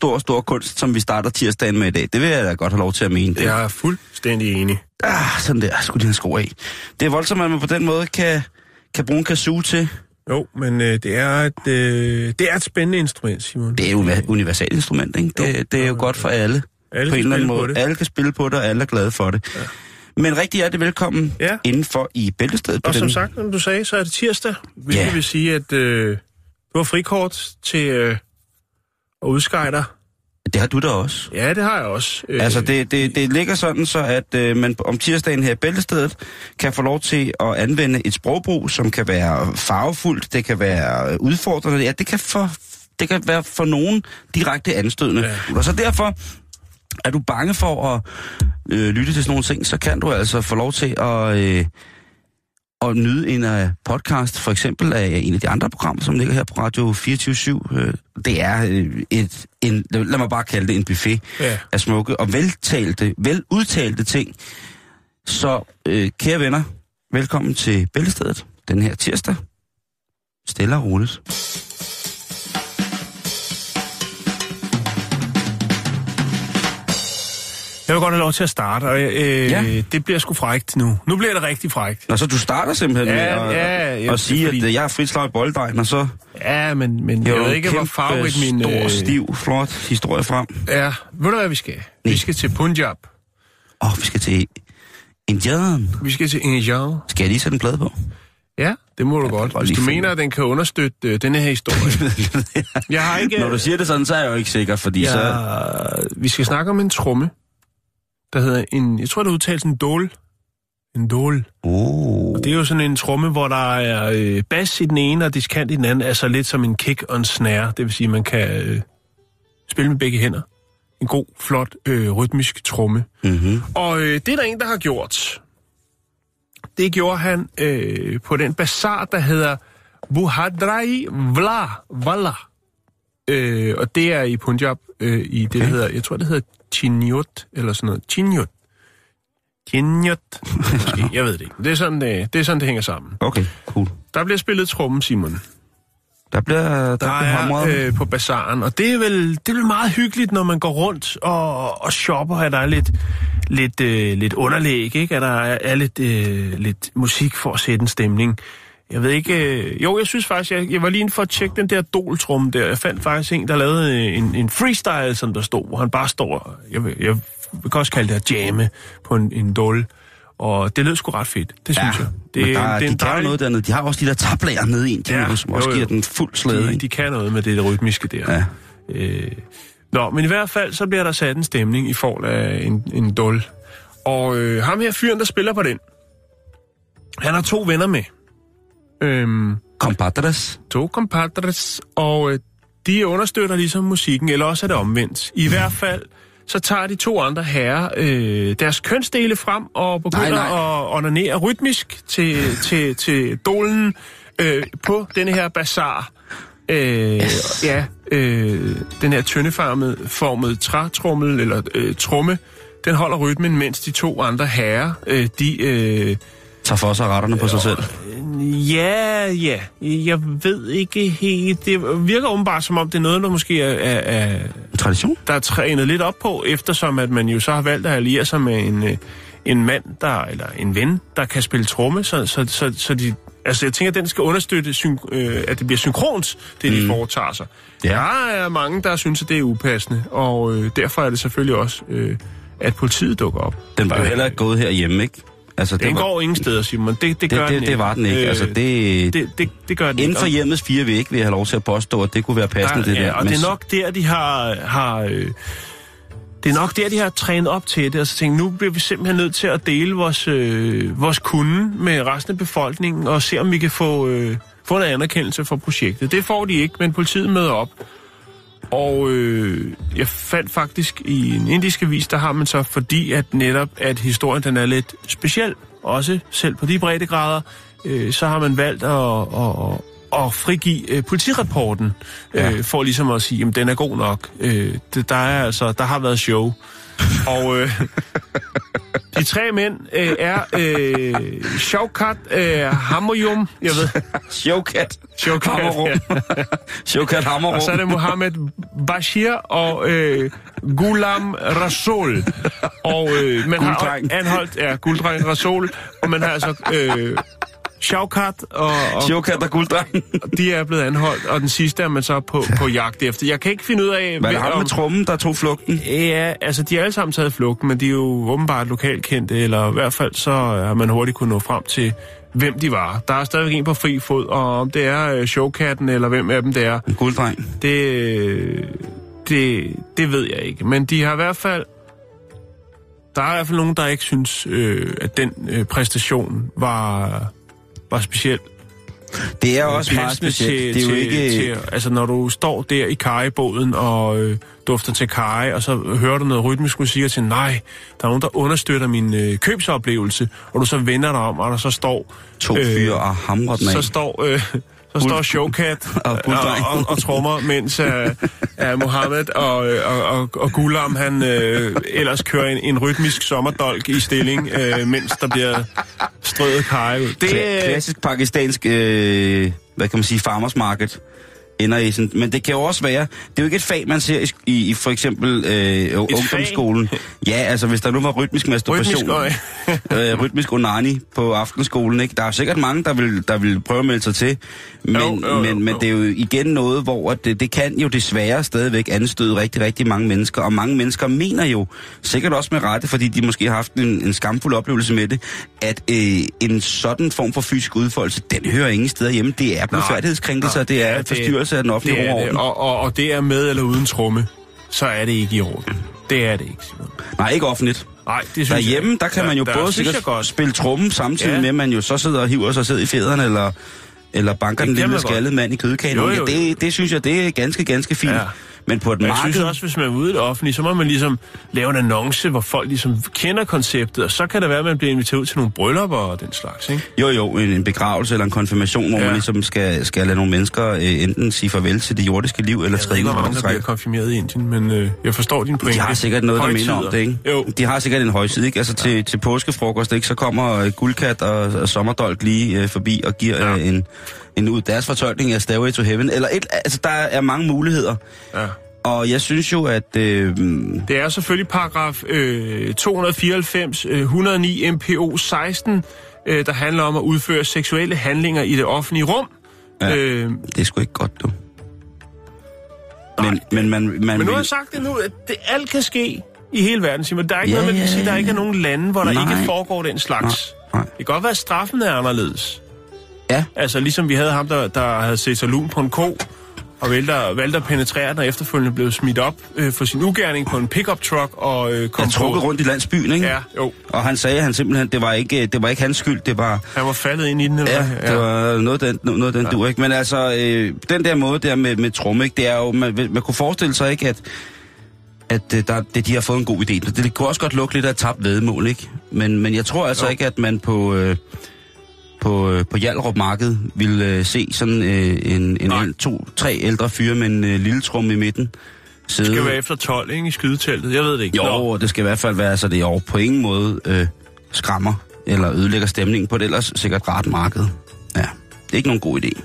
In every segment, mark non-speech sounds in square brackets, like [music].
Stor, stor kunst, som vi starter tirsdagen med i dag. Det vil jeg da godt have lov til at mene. Det. Jeg er fuldstændig enig. Ah, sådan der, skulle de have sko af. Det er voldsomt, at man på den måde kan, kan bruge en kazoo til. Jo, men øh, det, er et, øh, det er et spændende instrument, Simon. Det er jo et universelt instrument, ikke? Det, Jo. det er jo godt for alle. Alle på en eller anden spille på måde. Alle kan spille på det, og alle er glade for det. Ja. Men rigtig hjertelig velkommen Ja. indenfor i Bæltestedet. på Og som den- sagt, som du sagde, så er det tirsdag, hvilket Ja. vil sige, at øh, du har frikort til øh, at udskejde dig. Det har du da også. Ja, det har jeg også. Øh, Altså, det, det, det ligger sådan så, at øh, man om tirsdagen her i Bæltestedet kan få lov til at anvende et sprogbrug, som kan være farvefuldt, det kan være øh, udfordrende, ja, det kan, for, det kan være for nogen direkte anstødende. Ja. Og så derfor er du bange for at øh, lytte til sådan nogle ting, så kan du altså få lov til at, øh, at nyde en uh, podcast, for eksempel af en af de andre programmer, som ligger her på Radio 24 øh, Det er øh, et, en, lad mig bare kalde det en buffet Ja. af smukke og veltalte, veludtalte ting. Så øh, kære venner, velkommen til Bæltestedet den her tirsdag. Stille og roligt. Jeg vil godt have lov til at starte, og øh, Ja. ja. det bliver sgu frægt nu. Nu bliver det rigtig frægt. Nå, så du starter simpelthen Ja, med at, ja, ja, at sige, fordi- at øh, jeg er frit slag i bolddejen, og så Ja, men, men jeg jo ved ikke, hvor farverig min... stor, øh, stiv, flot historie frem. Ja, ved du hvad vi skal? Vi skal til Punjab. Åh, vi skal til Indian. Vi skal til Indian. Skal jeg lige sætte en plade på? Ja, det må du godt. godt Hvis du mener, at den kan understøtte øh, denne her historie. [laughs] jeg har ikke... Når du siger det sådan, så er jeg jo ikke sikker, fordi ja. så... Ja, vi skal snakke om en tromme, der hedder en... Jeg tror, det udtales en dål. En dål. Oh. Det er jo sådan en tromme, hvor der er øh, bas i den ene og diskant i den anden, altså lidt som en kick og en snare. Det vil sige, at man kan øh, spille med begge hænder. En god, flot, øh, rytmisk tromme. Mm-hmm. Og øh, det er der en, der har gjort. Det gjorde han øh, på den bazar, der hedder Buhadrai Vla. Vala. Øh, og det er i Punjab, øh, i det, der hedder, jeg tror, det hedder Chinyot, eller sådan noget. Chinyot. Chinyot. Jeg ved det ikke. Det er, sådan, det, det er sådan, det hænger sammen. Okay, cool. Der bliver spillet trommen, Simon. Der bliver, der, Der er øh, på bazaren, og det er, vel, det er vel meget hyggeligt, når man går rundt og, og shopper, at der er lidt, lidt, øh, lidt underlæg, ikke? At der er, er lidt, øh, lidt musik for at sætte en stemning. Jeg ved ikke... Øh, jo, jeg synes faktisk, jeg, jeg var lige inde for at tjekke den der doltrum der. Jeg fandt faktisk en, der lavede øh, en, en freestyle, som der stod, hvor han bare står... Jeg, jeg vil også kalde det at jamme på en, en dol. Og det lød sgu ret fedt, det synes jeg. Det, men der, det er de en kan dejlig- noget dernede. De har også de der tablager nede i Indien, Ja, ja, som også jo, jo. giver den fuld slæde. de, de kan noget med det der rytmiske der. Ja. Øh, nå, men i hvert fald, så bliver der sat en stemning i form af en, en dul. Og øh, ham her fyren, der spiller på den, han har to venner med. Øhm, Compadres. to compadres, og øh, de understøtter ligesom musikken, eller også er det omvendt. I hvert fald, så tager de to andre herrer øh, deres kønsdele frem og begynder Nej, nej. at onanere rytmisk til, til, til dolen øh, på denne her bazar. Øh, Yes. Ja, øh, den her tyndeformede formet trætrummel, eller øh, tromme, den holder rytmen, mens de to andre herrer, øh, de... Øh, Tager for sig retterne på sig selv. Ja, ja. Jeg ved ikke helt. Det virker åbenbart som om, det er noget, der måske er, er, er tradition? der er trænet lidt op på, eftersom at man jo så har valgt at alliere sig med en, øh, en mand, der, eller en ven, der kan spille tromme, så, så, så, så de... Altså, jeg tænker, at den skal understøtte, syn, øh, at det bliver synkront, det de foretager sig. Ja. Der er mange, der synes, at det er upassende, og øh, derfor er det selvfølgelig også, øh, at politiet dukker op. Den var jo heller ikke gået herhjemme, ikke? Altså, Den var, går ingen steder, Simon. Det, det gør det, den det, ikke. det var den ikke. Øh, Altså, det, det, det, det gør den inden for hjemmets fire vægge vil jeg have lov til at påstå, at det kunne være passende, der, det der. ja, og Men det er nok der, de har, har øh, det er nok der, de har trænet op til det, og så tænkt, nu bliver vi simpelthen nødt til at dele vores, øh, vores kunde med resten af befolkningen, og se om vi kan få, øh, få en anerkendelse for projektet. Det får de ikke, men politiet møder op. Og øh, jeg fandt faktisk i en indisk avis, der har man så, fordi at netop, at historien den er lidt speciel, også selv på de breddegrader, øh, så har man valgt at, at, at frigive øh, politirapporten, Ja. øh, for ligesom at sige, at den er god nok. Øh, det, der, er altså, der har været show. [laughs] Og øh, de tre mænd øh, er øh, Shaukat øh, Hamoyum, jeg ved. Shaukat, Hammerum. ja. [laughs] Showcat Hammerum. Og så er det Mohammed Bashir og øh, Gulam Rasul. Og øh, man har Gulddreng. anholdt, ja, Gulddreng Rasul, og man har altså øh, Shaukat, og, og Showcat og gulddreng. [laughs] de er blevet anholdt, og den sidste er man så på, på jagt efter. Jeg kan ikke finde ud af... Hvad er det med trummen, der tog flugten? Ja, altså de er alle sammen taget flugten, men de er jo åbenbart lokalkendte, eller i hvert fald så har man hurtigt kunne nå frem til, hvem de var. Der er stadigvæk en på fri fod, og om det er øh, showkatten, eller hvem af dem det er, En gulddreng. det, det, det ved jeg ikke. Men de har i hvert fald... Der er i hvert fald nogen, der ikke synes, øh, at den øh, præstation var, var speciel. Det er også meget specielt. Det er jo til, ikke... Til, altså, når du står der i kajebåden og øh, dufter til kaj, og så hører du noget rytmisk musik og siger, nej, der er nogen, der understøtter min øh, købsoplevelse, og du så vender dig om, og der så står... To fyre og hamrer den af. Så står... Øh, så står Showcat [laughs] Og og, og, og, trommer, mens uh, uh, Mohammed og, øh, og, og, og Gulam, han uh, ellers kører en, en rytmisk sommerdolk i stilling, uh, mens der bliver strøget kaj ud. Det, Kla- klassisk pakistansk, øh, hvad kan man sige, farmers market ender i sådan, men det kan jo også være, det er jo ikke et fag, man ser i, i, for eksempel øh, ungdomsskolen. Ja, altså hvis der nu var rytmisk masturbation, Rytmisk, [laughs] øh, rytmisk onani på aftenskolen, ikke? Der er sikkert mange, der vil, der vil prøve at melde sig til, men, Jo, jo, jo, men, men det er jo igen noget, hvor det, det kan jo desværre stadigvæk anstøde rigtig, rigtig mange mennesker, og mange mennesker mener jo, sikkert også med rette, fordi de måske har haft en, en skamfuld oplevelse med det, at øh, en sådan form for fysisk udfoldelse, den hører ingen steder hjemme. Det er blodfærdighedskrænkelser, det er Ja, forstyrrelse af den offentlige det er det, og, og, og det er med eller uden tromme, så er det ikke i orden. Det er det ikke, Simon. Nej, ikke offentligt. Nej, det synes Derhjemme, der kan man jo der, både sikkert godt. spille trummen, samtidig Ja. med, at man jo så sidder og hiver sig selv i fjederne, eller, eller banker Det den lille skaldede mand i kødekagen. Jo, Ja, jo, det, det synes jeg, det er ganske, ganske fint. Ja. Men på et Men jeg marked... synes også, hvis man er ude i det offentlige, så må man ligesom lave en annonce, hvor folk ligesom kender konceptet, og så kan det være, at man bliver inviteret ud til nogle bryllupper og den slags, ikke? Jo, jo, en, en begravelse eller en konfirmation, hvor Ja. man ligesom skal, skal lade nogle mennesker øh, enten sige farvel til det jordiske liv, eller Jeg træde ud hvor mange, der bliver konfirmeret i Indien, men øh, jeg forstår din pointe. De har sikkert noget, der minder om det, ikke? Jo. De har sikkert en højside, ikke? Altså til, til påskefrokost, ikke? Så kommer øh, Guldkat og, og Sommerdolk lige øh, forbi og giver Ja. øh, en, en ud deres fortolkning af Stairway to Heaven. Eller et, altså, der er mange muligheder. Ja. Og jeg synes jo, at... Øh, Det er selvfølgelig paragraf øh, 294, øh, 109 MPO 16, øh, der handler om at udføre seksuelle handlinger i det offentlige rum. Ja. Øh, det er sgu ikke godt, du. Men, men man, man men nu har jeg sagt det nu, at det alt kan ske i hele verden, Simon. Der er ikke Ja, noget, man kan sige, der ikke er nogen lande, hvor der Nej. ikke foregår den slags. Nej. Det kan godt være, at straffen er anderledes. Ja. Altså ligesom vi havde ham, der, der havde set sig lun på en ko, og valgte, valgte at penetrere den, og efterfølgende blev smidt op øh, for sin ugerning på en pickup truck, og øh, kom Han trukket rundt i landsbyen, ikke? Ja, jo. Og han sagde, at han simpelthen, det var ikke, det var ikke hans skyld, det var... Han var faldet ind i den, eller Ja, hvad? det var noget den, noget den ja. du, ikke? Men altså, øh, den der måde der med, med tromme, ikke? Det er jo, man, man kunne forestille sig ikke, at, at øh, der, det, de har fået en god idé. Det, det kunne også godt lukke lidt af tabt vedmål, ikke? Men, men jeg tror altså Jo. ikke, at man på, øh, på, øh, på Hjalrup Marked ville øh, se sådan øh, en, en, Nej. to, tre ældre fyre med en øh, lille tromme i midten. Sidde. Det skal være efter 12, ikke? I skydeteltet. Jeg ved det ikke. Jo, Nå. og det skal i hvert fald være, så det er jo på ingen måde øh, skræmmer eller ødelægger stemningen på et ellers sikkert rart marked. Ja, det er ikke nogen god idé.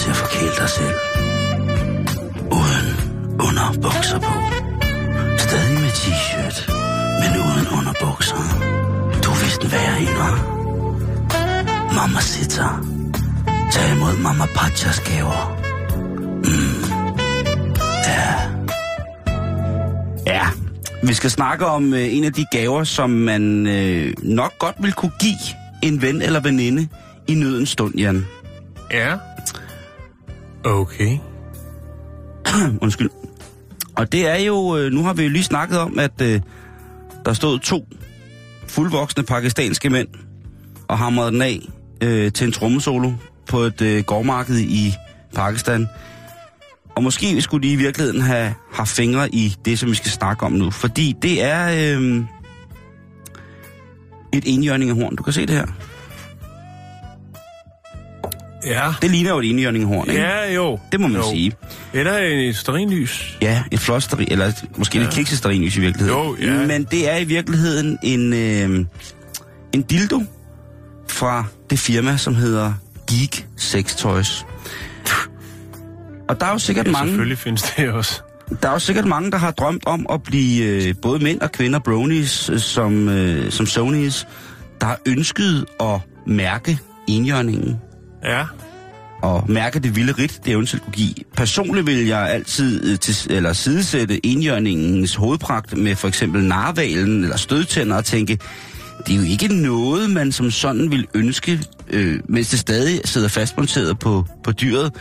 Til at forkæle dig selv. Uden underbukser på. Stadig med t-shirt, men uden underbukser. Du er vist en værre en? Mamma sitter. Tag imod Mamma Pachas gaver. Ja, vi skal snakke om øh, en af de gaver, som man øh, nok godt vil kunne give en ven eller veninde i nødens stund, Jan. Ja. Okay. [clears throat] Undskyld. Og det er jo, øh, nu har vi jo lige snakket om, at øh, der stod to fuldvoksne pakistanske mænd og hamrede den af øh, til en trommesolo på et øh, gårdmarked i Pakistan. Og måske vi skulle de i virkeligheden have, have fingre i det, som vi skal snakke om nu. Fordi det er øh, et enhjørningehorn. Du kan se det her. Ja. Det ligner jo et enhjørningehorn, ikke? Ja, jo. Det må man jo. sige. Eller et sterinlys. Ja, et flosteri, eller et- måske ja. Lidt kiksesterinlys i virkeligheden. Jo, ja. Men det er i virkeligheden en, øh, en dildo fra det firma, som hedder Geek Sex Toys. Og der er jo sikkert Ja, mange, selvfølgelig findes det også. der er jo sikkert mange, der har drømt om at blive øh, både mænd og kvinder bronies, øh, som, øh, som Sonys, der har ønsket at mærke enhjørningen Ja. og mærke det vilde rit, det eventuelt kunne give. Personligt vil jeg altid øh, til, eller sidesætte enhjørningens hovedpragt med for eksempel narvalen eller stødtænder og tænke, det er jo ikke noget, man som sådan vil ønske, øh, mens det stadig sidder fastmonteret på, på dyret,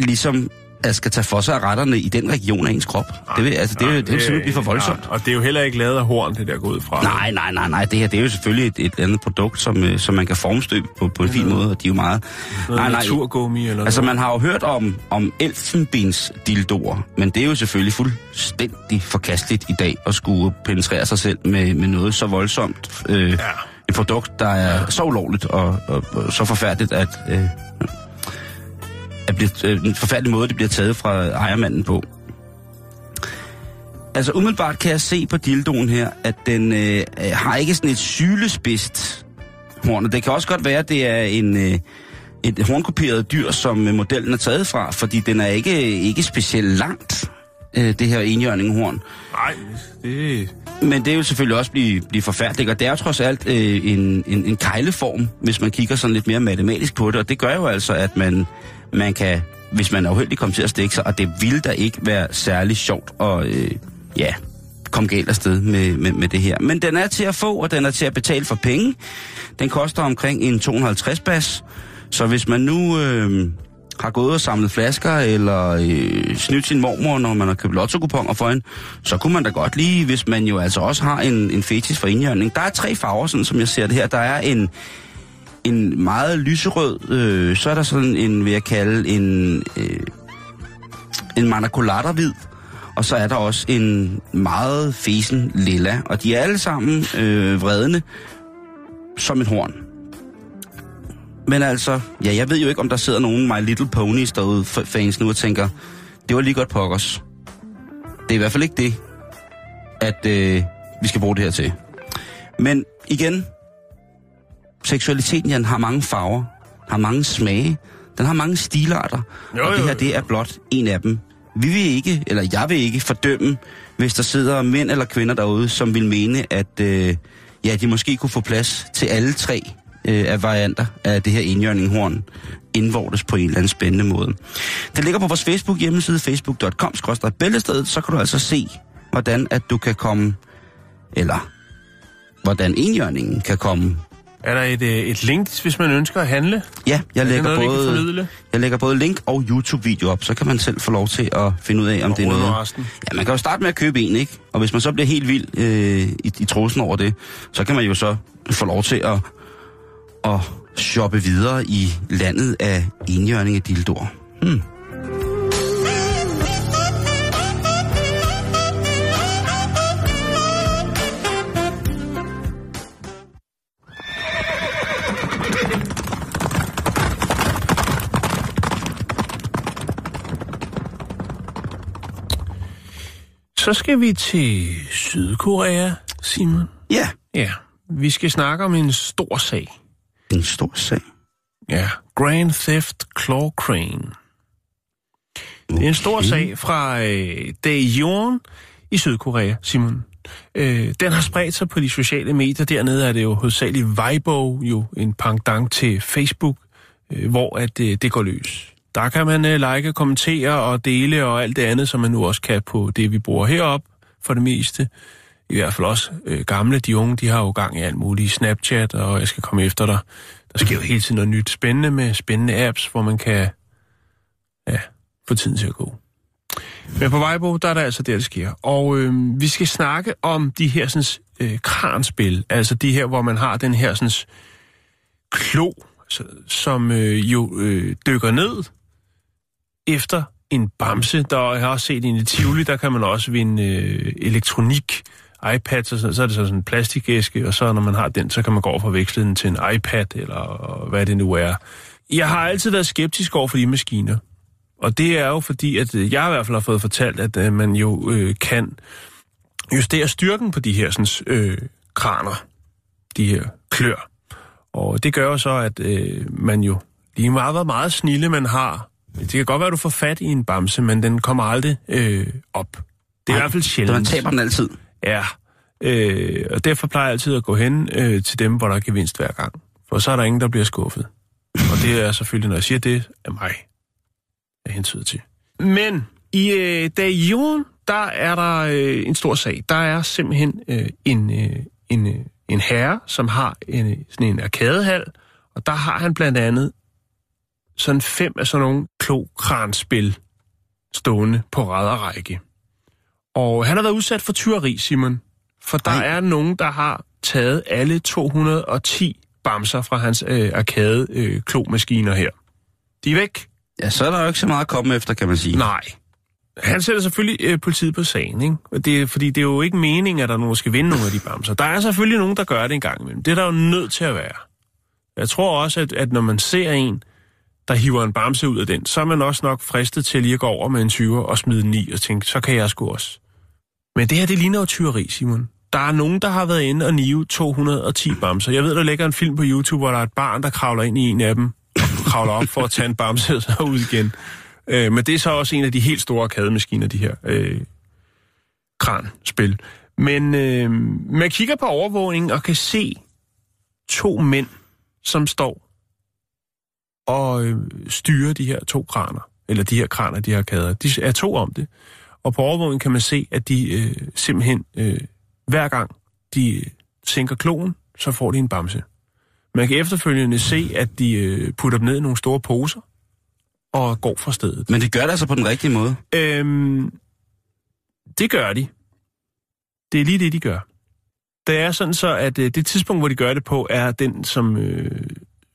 ligesom at skal tage for sig af retterne i den region af ens krop. Det vil, altså, det, Nej, det, det vil simpelthen blive for voldsomt. Ja, og det er jo heller ikke lavet af horn, det der går ud fra. Nej, nej, nej, nej. Det her det er jo selvfølgelig et, et andet produkt, som, øh, som man kan formstøbe på, på en fin måde, og de er jo meget... Noget nej, nej, naturgummi eller Altså, noget. man har jo hørt om, om elfenbens dildoer, men det er jo selvfølgelig fuldstændig forkasteligt i dag at skulle penetrere sig selv med, med noget så voldsomt. Øh, Ja. Et produkt, der er så ulovligt og, og, og så forfærdeligt, at, øh, at blive, øh, en forfærdelig måde, det bliver taget fra ejermanden på. Altså umiddelbart kan jeg se på dildoen her, at den øh, har ikke sådan et sylespidst horn. Og det kan også godt være, at det er en, øh, et hornkoperet dyr, som øh, modellen er taget fra, fordi den er ikke, ikke specielt langt, øh, det her enhjørningehorn. Nej, det... Men det vil selvfølgelig også blive, blive forfærdeligt, og det er jo trods alt øh, en, en, en kejleform, hvis man kigger sådan lidt mere matematisk på det, og det gør jo altså, at man, man kan, hvis man er uheldig, komme til at stikke sig, og det vil da ikke være særlig sjovt at, øh, ja, komme galt afsted med, med, med det her. Men den er til at få, og den er til at betale for penge. Den koster omkring en 250 bas, så hvis man nu øh, har gået og samlet flasker, eller øh, snydt sin mormor, når man har købt lotto for hende, så kunne man da godt lige, hvis man jo altså også har en, en fetis for indjørning. Der er tre farver, sådan som jeg ser det her. Der er en, en meget lyserød, øh, så er der sådan en, vil jeg kalde, en, øh, en manacolata hvid, og så er der også en meget fesen lilla, og de er alle sammen øh, vredende som et horn. Men altså, ja, jeg ved jo ikke, om der sidder nogen My Little Ponies derude, fans nu, og tænker, det var lige godt pokkers. Det er i hvert fald ikke det, at øh, vi skal bruge det her til. Men igen, seksualiteten, Jan, har mange farver, har mange smage, den har mange stilarter, Jo, og det her, det er blot en af dem. Vi vil ikke, eller jeg vil ikke fordømme, hvis der sidder mænd eller kvinder derude, som vil mene, at øh, ja, de måske kunne få plads til alle tre øh, af varianter af det her indjørninghorn indvortes på en eller anden spændende måde. Det ligger på vores Facebook hjemmeside, facebook.com, bæltestedet, så kan du altså se, hvordan at du kan komme, eller hvordan enhjørningen kan komme. Er der et, øh, et link, hvis man ønsker at handle? Ja, jeg Er lægger, noget, både, jeg lægger både link og YouTube-video op, så kan man selv få lov til at finde ud af, om Og det er noget. resten. Ja, man kan jo starte med at købe en, ikke? Og hvis man så bliver helt vild øh, i, i trosen over det, så kan man jo så få lov til at, at shoppe videre i landet af enhjørning af dildoer. Hmm. Så skal vi til Sydkorea, Simon. Ja, Ja, vi skal snakke om en stor sag. en stor sag. Ja, Grand Theft Claw Crane. Det er en stor sag fra øh, Daejeon i Sydkorea, Simon. Øh, den har spredt sig på de sociale medier. Dernede er det jo hovedsageligt Weibo, jo en pendant til Facebook, øh, hvor at, øh, det går løs. Der kan man øh, like, kommentere og dele og alt det andet, som man nu også kan på det, vi bruger herop for det meste. I hvert fald også øh, gamle, de unge, de har jo gang i alt muligt Snapchat, og jeg skal komme efter dig. Der sker jo hele tiden noget nyt spændende med spændende apps, hvor man kan ja, få tiden til at gå. Men på Weibo, der er der altså der, det sker. Og øh, vi skal snakke om de her sådan, øh, kranspil, altså de her, hvor man har den her sådan, klo, altså, som øh, jo øh, dykker ned efter en bamse. Der jeg har også set en i Tivoli, der kan man også vinde øh, elektronik, iPads, og sådan, så er det så sådan en plastikæske, og så når man har den, så kan man gå over og forveksle den til en iPad, eller hvad det nu er. Jeg har altid været skeptisk over for de maskiner. Og det er jo fordi, at øh, jeg i hvert fald har fået fortalt, at øh, man jo øh, kan justere styrken på de her sådan, øh, kraner, de her klør. Og det gør jo så, at øh, man jo lige meget, hvor meget snille man har, det kan godt være, at du får fat i en bamse, men den kommer aldrig øh, op. Det er i hvert fald sjældent. man taber den altid. Ja, øh, og derfor plejer jeg altid at gå hen øh, til dem, hvor der er gevinst hver gang. For så er der ingen, der bliver skuffet. Og det er selvfølgelig, når jeg siger det, er mig, jeg hentyder til. Men i øh, Daejeon, der er der øh, en stor sag. Der er simpelthen øh, en, øh, en, øh, en herre, som har en, sådan en arkadehal, og der har han blandt andet sådan fem af sådan nogle klokranspil stående på række. Og han har været udsat for tyveri, Simon. For der Ej. er nogen, der har taget alle 210 bamser fra hans øh, arkade øh, klomaskiner her. De er væk. Ja, så er der jo ikke så meget at komme efter, kan man sige. Nej. Han sætter selvfølgelig øh, politiet på sagen, ikke? Det er, fordi det er jo ikke meningen, at der er nogen, skal vinde nogle af de bamser. Der er selvfølgelig nogen, der gør det en gang imellem. Det er der jo nødt til at være. Jeg tror også, at, at når man ser en, der hiver en bamse ud af den, så er man også nok fristet til lige at gå over med en 20 og smide den i og tænke, så kan jeg sgu også. Men det her, det ligner jo tyveri, Simon. Der er nogen, der har været inde og nive 210 bamser. Jeg ved, der ligger en film på YouTube, hvor der er et barn, der kravler ind i en af dem, kravler op for at tage en bamse og så ud igen. Øh, men det er så også en af de helt store kademaskiner, de her øh, kranspil. Men øh, man kigger på overvågningen og kan se to mænd, som står og øh, styrer de her to kraner, eller de her kraner, de her kader. De er to om det. Og på overvågningen kan man se, at de øh, simpelthen, øh, hver gang de øh, sænker kloen, så får de en bamse. Man kan efterfølgende se, at de øh, putter dem ned i nogle store poser og går fra stedet. Men det gør det altså på den rigtige måde. Øhm, det gør de. Det er lige det, de gør. Det er sådan så, at øh, det tidspunkt, hvor de gør det på, er den, som øh,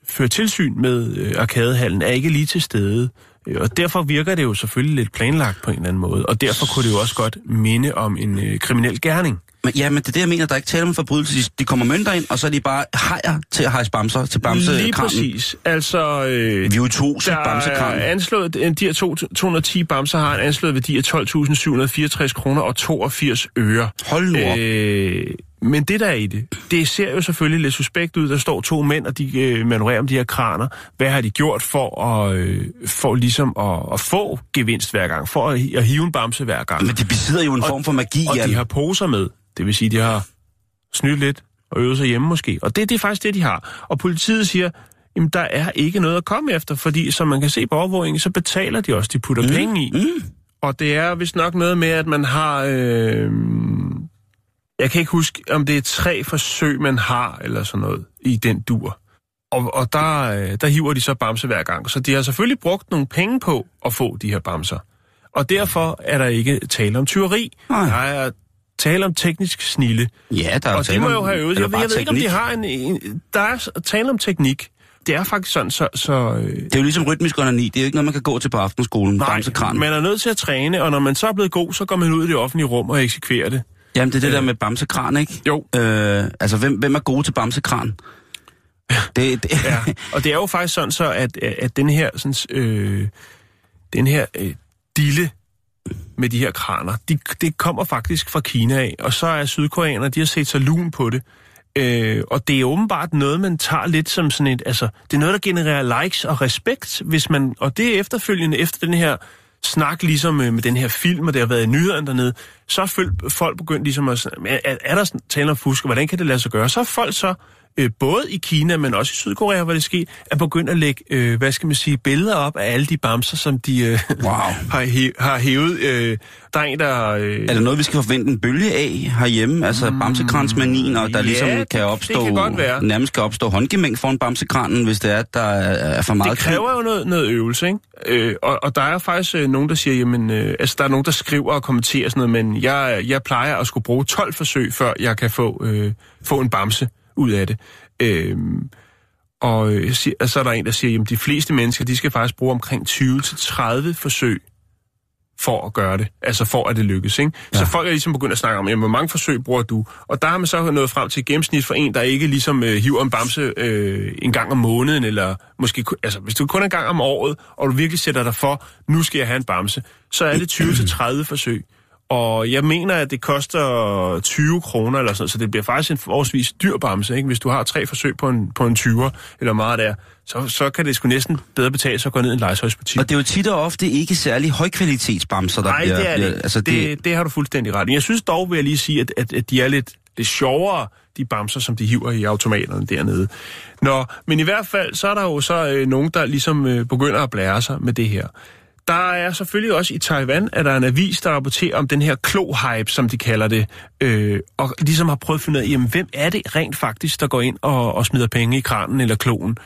fører tilsyn med øh, arkadehallen, er ikke lige til stede. Øh, Og derfor virker det jo selvfølgelig lidt planlagt på en eller anden måde. Og derfor kunne det jo også godt minde om en øh, kriminel gerning. Men, ja, men det er det, jeg mener, der er ikke tale om en forbrydelse. De, de kommer mønter ind, og så er de bare hejer til at hejse bamser til bamsekranen. Lige præcis. Altså, øh, Vi er jo to der er anslået, de her to, 210 bamser har en anslået værdi af 12.764 kroner og 82 øre. Hold nu op. Øh, men det der er i det, det ser jo selvfølgelig lidt suspekt ud. Der står to mænd, og de øh, manøvrerer om de her kraner. Hvad har de gjort for at, øh, for ligesom at, at få gevinst hver gang? For at, at hive en bamse hver gang? Men de besidder jo en Og- form for magi, Og Jan. de har poser med. Det vil sige, de har snydt lidt og øvet sig hjemme måske. Og det, det er faktisk det, de har. Og politiet siger, jamen der er ikke noget at komme efter, fordi som man kan se på overvågningen, så betaler de også, de putter mm. penge i. Mm. Og det er vist nok noget med, at man har... Øh, jeg kan ikke huske, om det er tre forsøg, man har, eller sådan noget, i den dur. Og, og der, øh, der hiver de så bamse hver gang. Så de har selvfølgelig brugt nogle penge på at få de her bamser. Og derfor er der ikke tale om tyveri. Nej. Der er tale om teknisk snille. Ja, der er Og de må om- jo have øvet. Jeg, ved- jeg ved ikke, om de har en, en... Der er tale om teknik. Det er faktisk sådan, så... så øh, Det er jo ligesom rytmisk onani. Det er jo ikke noget, man kan gå til på aftenskolen. nej, man er nødt til at træne, og når man så er blevet god, så går man ud i det offentlige rum og eksekverer det. Jamen, det er det der med bamsekran, ikke? Jo. Øh, altså, hvem, hvem er gode til bamsekran? [laughs] Det, det, Ja, og det er jo faktisk sådan så, at, at den her, sådan, øh, den her øh, dille med de her kraner, de, det kommer faktisk fra Kina af, og så er sydkoreanerne, de har set sig lun på det. Øh, og det er åbenbart noget, man tager lidt som sådan et, altså, det er noget, der genererer likes og respekt, hvis man, og det er efterfølgende efter den her snak ligesom øh, med den her film, og det har været i nyhederne dernede, så er folk- begyndt ligesom at, er, er er der tale om fusk, og hvordan kan det lade sig gøre? Så er folk så, øh, både i Kina, men også i Sydkorea, hvor det sker, er begyndt at lægge, øh, hvad skal man sige, billeder op af alle de bamser, som de øh, Wow. [laughs] har, he, har hævet. Øh, der er en, der... Øh, Er det noget, vi skal forvente en bølge af herhjemme? Altså bamsekransmanien, og der ja, ligesom det- kan det opstå... kan godt være. Nærmest kan opstå håndgemæng foran bamsekranen, hvis det er, at der er for meget det kræver jo noget, noget øvelse, ikke? Øh, og, og der er faktisk øh, nogen, der siger, jamen, øh, altså der er nogen, der skriver og kommenterer sådan noget, men jeg, jeg plejer at skulle bruge 12 forsøg, før jeg kan få, øh, få en bamse ud af det. Øh, og og så er der en, der siger, jamen de fleste mennesker, de skal faktisk bruge omkring 20-30 forsøg for at gøre det. Altså for at det lykkes, ikke? Ja. Så folk er ligesom begyndt at snakke om, jamen, hvor mange forsøg bruger du? Og der har man så nået frem til gennemsnit for en, der ikke ligesom øh, hiver en bamse øh, en gang om måneden, eller måske, altså hvis du kun en gang om året, og du virkelig sætter dig for, nu skal jeg have en bamse, så er det 20-30 forsøg. Og jeg mener, at det koster 20 kroner eller sådan, så det bliver faktisk en forholdsvis dyr bamse, ikke? Hvis du har tre forsøg på en, på en 20'er, eller meget der, så, så kan det sgu næsten bedre betale sig at gå ned i en legetøjsbutik. Og det er jo tit og ofte ikke særlig højkvalitetsbamser, der Nej, bliver... det er det. bliver altså, det, det, det har du fuldstændig ret i. Jeg synes dog, vil jeg lige sige, at, at, at de er lidt, lidt sjovere, de bamser, som de hiver i automaterne dernede. Nå, men i hvert fald, så er der jo så øh, nogen, der ligesom øh, begynder at blære sig med det her. Der er selvfølgelig også i Taiwan, at der er en avis, der rapporterer om den her klo-hype, som de kalder det, øh, og ligesom har prøvet at finde ud af, jamen, hvem er det rent faktisk, der går ind og, og smider penge i kranen eller kloen.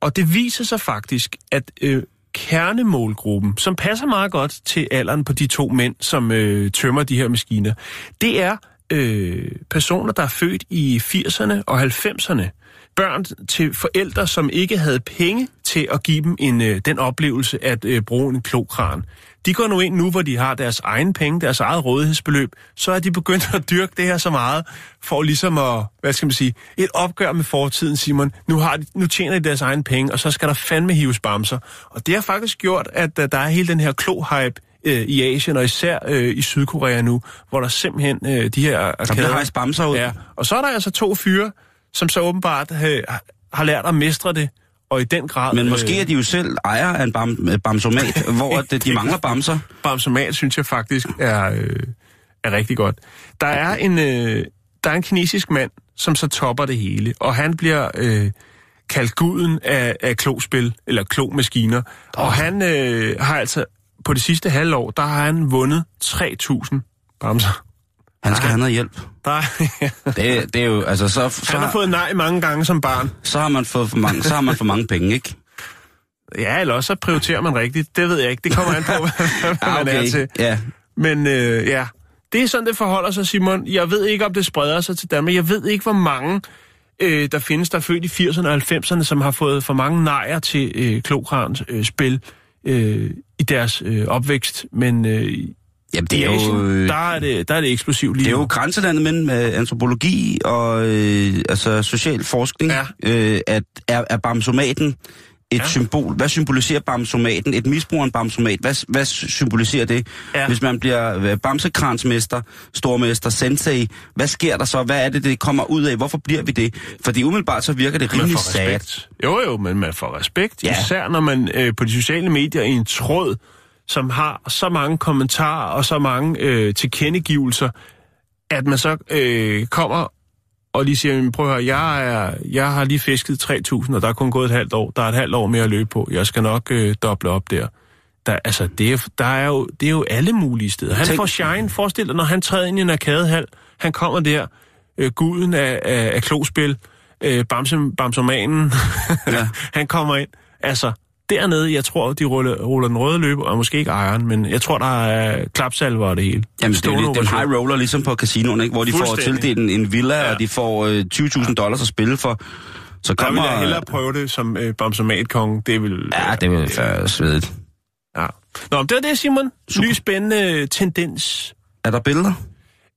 Og det viser sig faktisk, at øh, kernemålgruppen, som passer meget godt til alderen på de to mænd, som øh, tømmer de her maskiner, det er øh, personer, der er født i 80'erne og 90'erne. Børn til forældre, som ikke havde penge til at give dem en, øh, den oplevelse at øh, bruge en klokran. De går nu ind nu, hvor de har deres egen penge, deres eget rådighedsbeløb, så er de begyndt at dyrke det her så meget, for ligesom at, hvad skal man sige, et opgør med fortiden, Simon. Nu, har de, nu tjener de deres egen penge, og så skal der fandme hives bamser. Og det har faktisk gjort, at uh, der er hele den her klo-hype øh, i Asien, og især øh, i Sydkorea nu, hvor der simpelthen øh, de her Der bliver bamser ud. Ja, og så er der altså to fyre, som så åbenbart øh, har lært at mestre det, og i den grad... Men måske øh, er de jo selv ejere af en bam, øh, bamsomat, [laughs] hvor at, de mangler bamser. Bamsomat, synes jeg faktisk er, øh, er rigtig godt. Der er, en, øh, der er en kinesisk mand, som så topper det hele, og han bliver øh, kaldt guden af, af klospil, eller klomaskiner. Og han øh, har altså, på det sidste halvår, der har han vundet 3.000 bamser. Han skal have noget hjælp. Der, [laughs] Det, det er jo, altså, så, så, han har fået nej mange gange som barn. så har man fået for mange, så har man for mange penge, ikke? Ja, eller også så prioriterer man rigtigt. Det ved jeg ikke. Det kommer an på, [laughs] hvad Ah, man er til. Ja, Men øh, ja, det er sådan, det forholder sig, Simon. Jeg ved ikke, om det spreder sig til Danmark. Jeg ved ikke, hvor mange øh, der findes, der er født i 80'erne og 90'erne, som har fået for mange nejer til øh, klokrans øh, spil øh, i deres øh, opvækst. Men øh, Jamen, det er jo... Øh, der er det, der er det eksplosivt lige Det er nu. jo grænselandet mellem øh, antropologi og øh, altså social forskning, Ja. øh, at er, er bamsomaten et Ja. symbol. Hvad symboliserer bamsomaten? Et misbrug af en bamsomat, hvad, hvad symboliserer det? Ja. Hvis man bliver øh, bamsekransmester, stormester, sensei, hvad sker der så? Hvad er det, det kommer ud af? Hvorfor bliver vi det? Fordi umiddelbart så virker det rimelig sad. Jo, jo, men man får respekt. Ja. Især når man øh, på de sociale medier i en tråd, som har så mange kommentarer og så mange øh, tilkendegivelser, at man så øh, kommer og lige siger, "Men prøv at høre, jeg, er, jeg har lige fisket 3.000, og der er kun gået et halvt år. Der er et halvt år mere at løbe på. Jeg skal nok øh, doble op der. Der, altså, det er, der er jo, det er jo alle mulige steder. Han Tænk- får shine. Forestil dig, når han træder ind i en arkadehal. Han kommer der, øh, guden af, af, af klospil, øh, bamse, bamsomanen. Ja. [laughs] han kommer ind. Altså, dernede, jeg tror, de ruller, ruller den røde løber, og måske ikke ejeren, men jeg tror, der er klapsalver og det hele. Jamen, det er jo ovation. high roller, ligesom på casinoen, ikke? hvor de får tildelt en, en villa, Ja. og de får øh, 20.000 dollars at spille for. Så Der vil kommer... jeg hellere prøve det som øh, bamsomatkonge. Det vil... Ja, det vil være svedigt. Ja. Nå, det var det, Simon. Super. Ny spændende tendens. Er der billeder?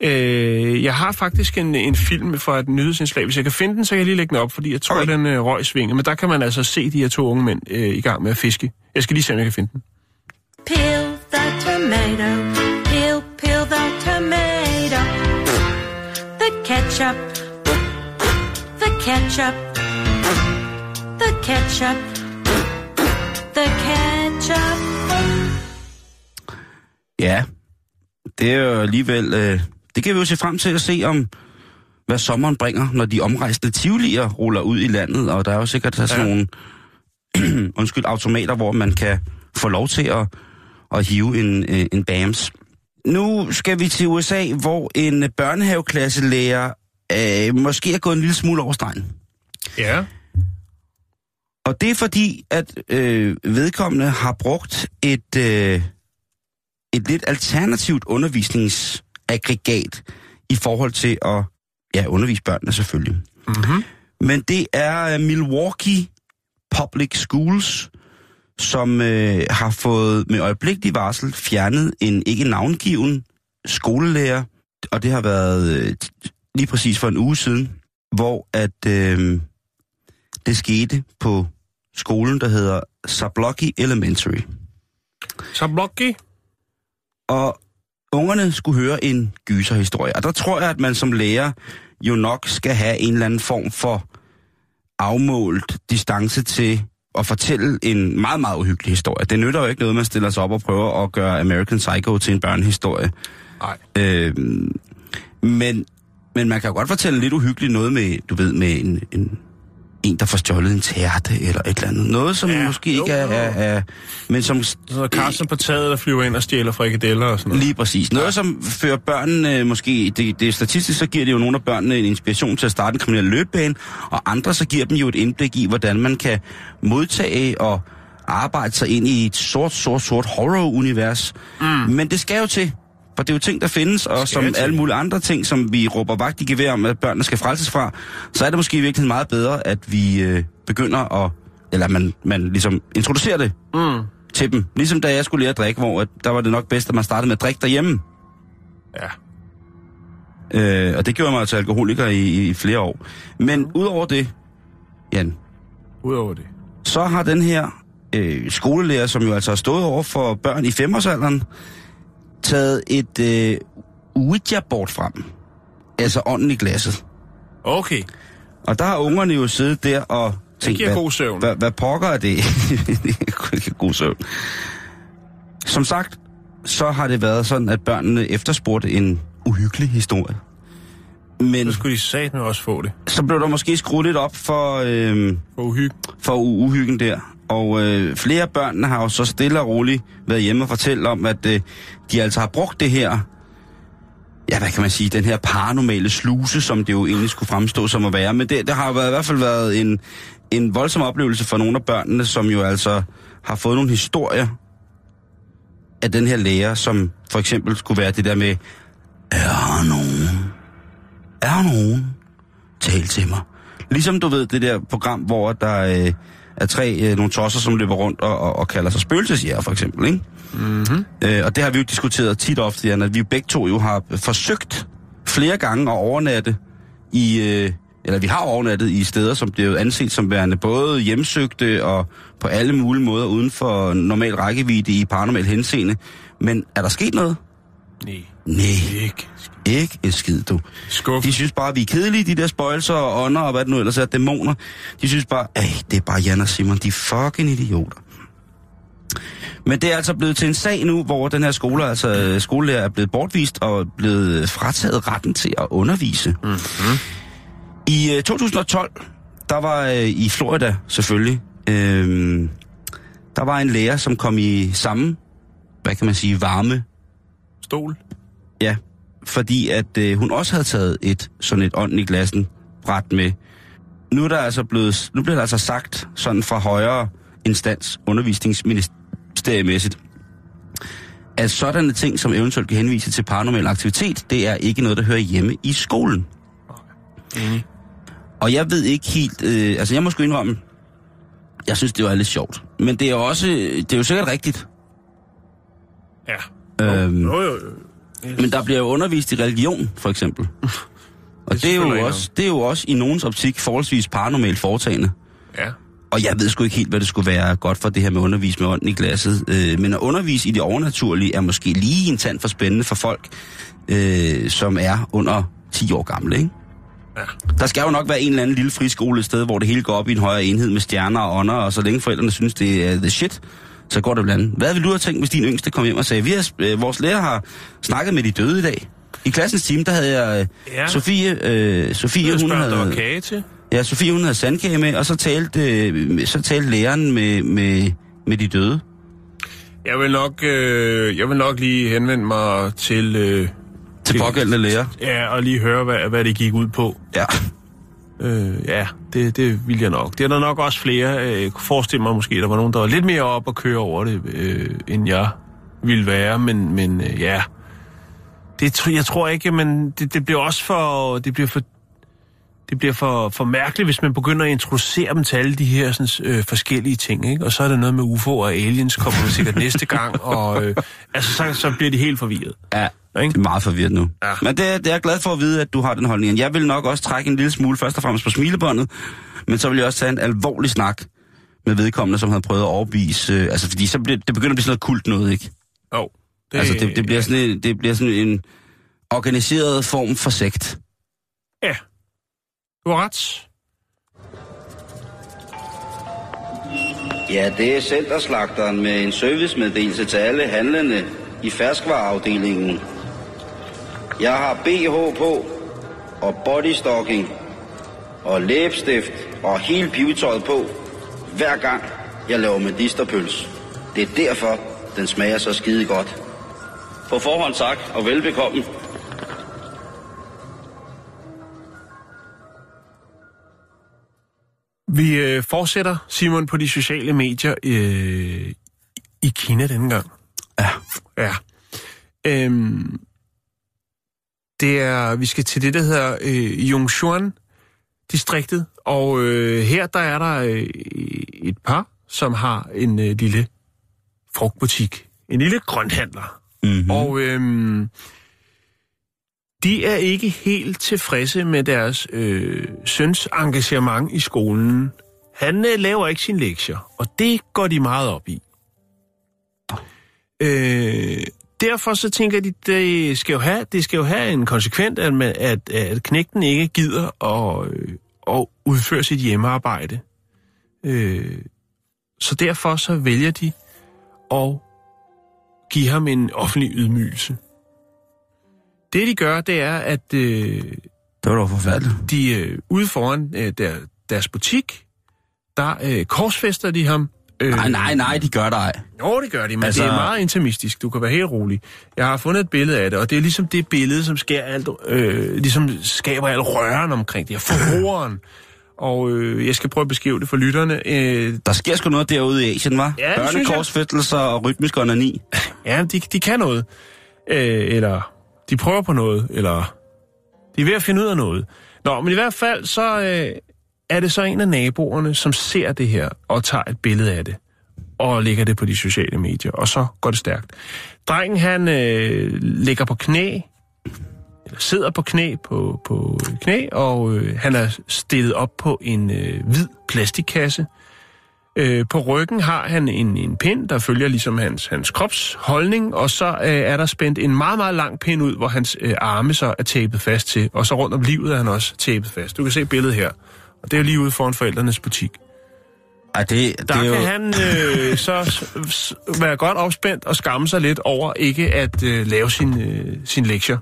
Øh, jeg har faktisk en, en film fra et nyhedsindslag. Hvis jeg kan finde den, så kan jeg lige lægge den op, fordi jeg tror, okay. den øh, røg svinge. Men der kan man altså se de her to unge mænd øh, i gang med at fiske. Jeg skal lige se, om jeg kan finde den. Peel the tomato, peel, peel the tomato. The ketchup, the ketchup, the ketchup, the ketchup. Ja, det er jo alligevel... Øh det kan vi jo se frem til at se om, hvad sommeren bringer, når de omrejsende tivolier ruller ud i landet, og der er jo sikkert sådan Ja. nogle [clears throat] undskyld, automater, hvor man kan få lov til at, at hive en, øh, en BAMS. Nu skal vi til USA, hvor en børnehaveklasselærer øh, måske er gået en lille smule over stregen. Ja. Og det er fordi, at øh, vedkommende har brugt et, øh, et lidt alternativt undervisningsaggregat i forhold til at ja, undervise børnene selvfølgelig. Mm-hmm. Men det er øh, Milwaukee Public Schools, som øh, har fået med øjeblikkelig varsel fjernet en ikke navngiven skolelærer, og det har været øh, lige præcis for en uge siden, hvor at øh, det skete på skolen, der hedder Sablocky Elementary. Så Blocky. Og ungerne skulle høre en gyserhistorie. Og der tror jeg, at man som lærer jo nok skal have en eller anden form for afmålt distance til at fortælle en meget, meget uhyggelig historie. Det nytter jo ikke noget, man stiller sig op og prøver at gøre American Psycho til en børnehistorie. Nej. Øh, men, men man kan jo godt fortælle lidt uhyggeligt noget med, du ved, med en, en, en der får stjålet en tærte eller et eller andet. Noget, som Ja, ja, måske jo, ikke er, er, er... Men som Så er Carsten på taget, der flyver ind og stjæler frikadeller og sådan noget. Lige præcis. Noget, som fører børnene måske... Det, det er statistisk, så giver det jo nogle af børnene en inspiration til at starte en kriminel løbebane, og andre så giver dem jo et indblik i, hvordan man kan modtage og arbejde sig ind i et sort, sort, sort horror-univers. Mm. Men det skal jo til, for det er jo ting, der findes, og som alle mulige andre ting, som vi råber vagt i gevær om, at børnene skal frelses fra, så er det måske i virkeligheden meget bedre, at vi øh, begynder at... Eller man, man ligesom introducerer det Mm. til dem. Ligesom da jeg skulle lære at drikke, hvor at der var det nok bedst, at man startede med at drikke derhjemme. Ja. Øh, og det gjorde mig til alkoholiker i, i flere år. Men udover det, Jan, Udover det. så har den her øh, skolelærer, som jo altså har stået over for børn i femårsalderen, taget et øh, Ouija-board frem. Altså ånden i glasset. Okay. Og der har ungerne jo siddet der og tænkt, giver hvad, god søvn. Hvad, hvad pokker er det? [laughs] det giver god søvn. Som sagt, så har det været sådan, at børnene efterspurgte en uhyggelig historie. Men Så skulle de satme også få det. så blev der måske skruet lidt op for, øh, For uhyg. for uhyggen der. Og øh, flere af børnene har jo så stille og roligt været hjemme og fortalt om, at øh, de altså har brugt det her, ja, hvad kan man sige, den her paranormale sluse, som det jo egentlig skulle fremstå som at være. Men det, det har jo været, i hvert fald været en, en voldsom oplevelse for nogle af børnene, som jo altså har fået nogle historier af den her lærer, som for eksempel skulle være det der med, er der nogen? Er der nogen? Tal til mig. Ligesom du ved, det der program, hvor der øh, er tre, øh, nogle tosser, som løber rundt og, og, og kalder sig spøgelsesjæger, for eksempel, ikke? Mm-hmm. Øh, og det har vi jo diskuteret tit ofte, Jan, at vi begge to jo har forsøgt flere gange at overnatte i... Øh, eller vi har overnattet i steder, som bliver jo anset som værende både hjemsøgte og på alle mulige måder uden for normal rækkevidde i paranormal henseende. Men er der sket noget? Nej. Nej, Ikke. ikke et skid, du. Skuff. De synes bare, vi er kedelige, de der spøjelser og ånder og hvad det nu ellers er, dæmoner. De synes bare, at det er bare Jan og Simon, de er fucking idioter. Men det er altså blevet til en sag nu, hvor den her skole, altså øh, skolelærer er blevet bortvist og blevet frataget retten til at undervise. Mm-hmm. I øh, 2012, der var øh, i Florida selvfølgelig, øh, der var en lærer, som kom i samme, hvad kan man sige, varme Stol. Ja, fordi at øh, hun også havde taget et sådan et ånd i glassen bræt med. Nu er der altså blevet, nu bliver der altså sagt sådan fra højere instans, undervisningsministeriemæssigt, at sådanne ting, som eventuelt kan henvise til paranormal aktivitet, det er ikke noget, der hører hjemme i skolen. Enig. Og jeg ved ikke helt, øh, altså jeg må sgu indrømme, jeg synes, det var lidt sjovt. Men det er jo også, det er jo sikkert rigtigt. Ja. Øhm, Jo, jo, jo. Men der bliver jo undervist i religion, for eksempel. Og det, det, er jo også, det er jo også i nogens optik forholdsvis paranormalt foretagende. Ja. Og jeg ved sgu ikke helt, hvad det skulle være godt for det her med at undervise med ånden i glasset. Øh, men at undervise i det overnaturlige er måske lige en tand for spændende for folk, øh, som er under 10 år gammel, ikke? Ja. Der skal jo nok være en eller anden lille friskole et sted, hvor det hele går op i en højere enhed med stjerner og ånder, og så længe forældrene synes, det er the shit, så går det blandt andet. Hvad vil du have tænkt, hvis din yngste kom hjem og sagde, vi har, øh, vores lærer har snakket med de døde i dag? I klassens time, der havde jeg øh, Ja. Sofie, øh, Sofie, hun om der var havde, kage til. ja, Sofie, hun havde sandkage med, og så talte, øh, så talte læreren med, med, med de døde. Jeg vil nok, øh, jeg vil nok lige henvende mig til... Øh, Til pågældende lærer. Ja, og lige høre, hvad, hvad det gik ud på. Ja. Øh, ja, det, det vil jeg nok. Det er der nok også flere. Øh, jeg kunne forestille mig måske, der var nogen, der var lidt mere op og køre over det, øh, end jeg ville være. Men, men øh, ja, det, jeg tror ikke, men det, det bliver også for... Det bliver for det bliver for, for mærkeligt, hvis man begynder at introducere dem til alle de her sådan, øh, forskellige ting, ikke? Og så er der noget med UFO og aliens, kommer sikkert næste gang, og øh, altså, så, så bliver de helt forvirret. Ja, ikke? det er meget forvirret nu. Ja. Men det, er- det er jeg glad for at vide, at du har den holdning. Jeg vil nok også trække en lille smule først og fremmest på smilebåndet, men så vil jeg også tage en alvorlig snak med vedkommende, som havde prøvet at overbevise... Øh, altså, fordi så bliver, det begynder at blive sådan noget kult noget, ikke? Jo. Det, altså, det, det, bliver sådan en, det bliver sådan en organiseret form for sekt. Ja. Du har ret. Ja, det er centerslagteren med en servicemeddelelse til alle handlende i ferskvareafdelingen. Jeg har BH på, og bodystocking, og læbestift, og hele pivetøjet på, hver gang jeg laver medisterpøls. Det er derfor, den smager så skide godt. På forhånd tak, og velbekomme. Vi øh, fortsætter, Simon, på de sociale medier øh, i Kina denne gang. Ja. Ja. Øhm, det er, vi skal til det, der hedder øh, Yongchuan-distriktet, og øh, her der er der øh, et par, som har en øh, lille frugtbutik. En lille grønthandler. Mm-hmm. Og øhm, de er ikke helt tilfredse med deres øh, søns engagement i skolen. Han øh, laver ikke sine lektier, og det går de meget op i. Øh, derfor så tænker de, det skal jo have, det skal jo have en konsekvent, at, man, at, at knægten ikke gider at, øh, at udføre sit hjemmearbejde. Øh, så derfor så vælger de at give ham en offentlig ydmygelse. Det de gør, det er, at øh, Det var forfærdeligt. de øh, ude foran øh, der, deres butik, der øh, korsfester de ham. Øh, Nej, nej, nej, de gør dig ej. Jo, det gør de, men Altså- det er meget intimistisk. Du kan være helt rolig. Jeg har fundet et billede af det, og det er ligesom det billede, som sker alt, øh, ligesom skaber al røren omkring det her. Forroeren. og øh, jeg skal prøve at beskrive det for lytterne. Øh, Der sker sgu noget derude i Asien, var? Ja, det synes jeg. Børnekorsfæstelser og rytmisk onani. Ja, de, de kan noget. Øh, eller de prøver på noget, eller de er ved at finde ud af noget. Nå, men i hvert fald så øh, er det så en af naboerne, som ser det her og tager et billede af det og lægger det på de sociale medier, og så går det stærkt. Drengen, han øh, ligger på knæ, eller sidder på knæ på, på knæ, og øh, han er stillet op på en øh, hvid plastikkasse, Øh, på ryggen har han en, en pind, der følger ligesom hans, hans kropsholdning, og så øh, er der spændt en meget, meget lang pind ud, hvor hans øh, arme så er tapet fast til, og så rundt om livet er han også tapet fast. Du kan se billedet her, og det er jo lige ude foran forældrenes butik. Ej, det, det Der er kan jo... han øh, [laughs] så være godt opspændt og skamme sig lidt over ikke at øh, lave sin, øh, sin lektier.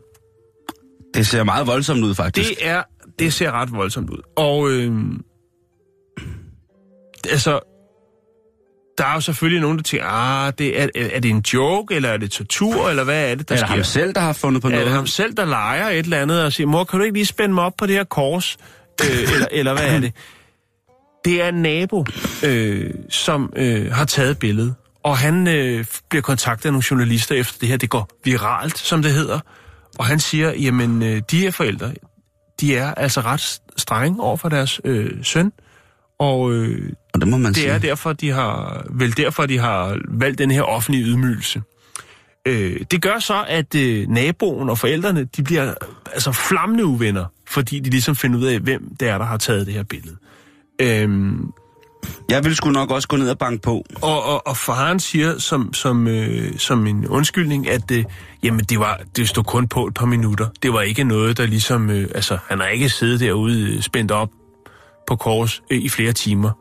Det ser meget voldsomt ud, faktisk. Det er, det ser ret voldsomt ud. Og øh, altså, der er jo selvfølgelig nogen, der tænker, ah, det er, er det en joke, eller er det tortur, eller hvad er det, der er det sker? ham selv, der har fundet på er noget? det ham selv, der leger et eller andet og siger, mor, kan du ikke lige spænde mig op på det her kors? Øh, eller, eller hvad er det? Det er en nabo, øh, som øh, har taget billedet, og han øh, bliver kontaktet af nogle journalister efter det her. Det går viralt, som det hedder. Og han siger, jamen, øh, de her forældre, de er altså ret strenge over for deres øh, søn, og øh, Og det må man det sige. er derfor, de har, vel derfor, de har valgt den her offentlige ydmygelse. Øh, det gør så, at øh, naboen og forældrene, de bliver altså flammende uvenner, fordi de ligesom finder ud af, hvem det er, der har taget det her billede. Øhm, Jeg ville sgu nok også gå ned og banke på. Og, og, og faren siger som, som, øh, som en undskyldning, at øh, jamen det, var, det stod kun på et par minutter. Det var ikke noget, der ligesom... Øh, altså, han har ikke siddet derude øh, spændt op på kors øh, i flere timer.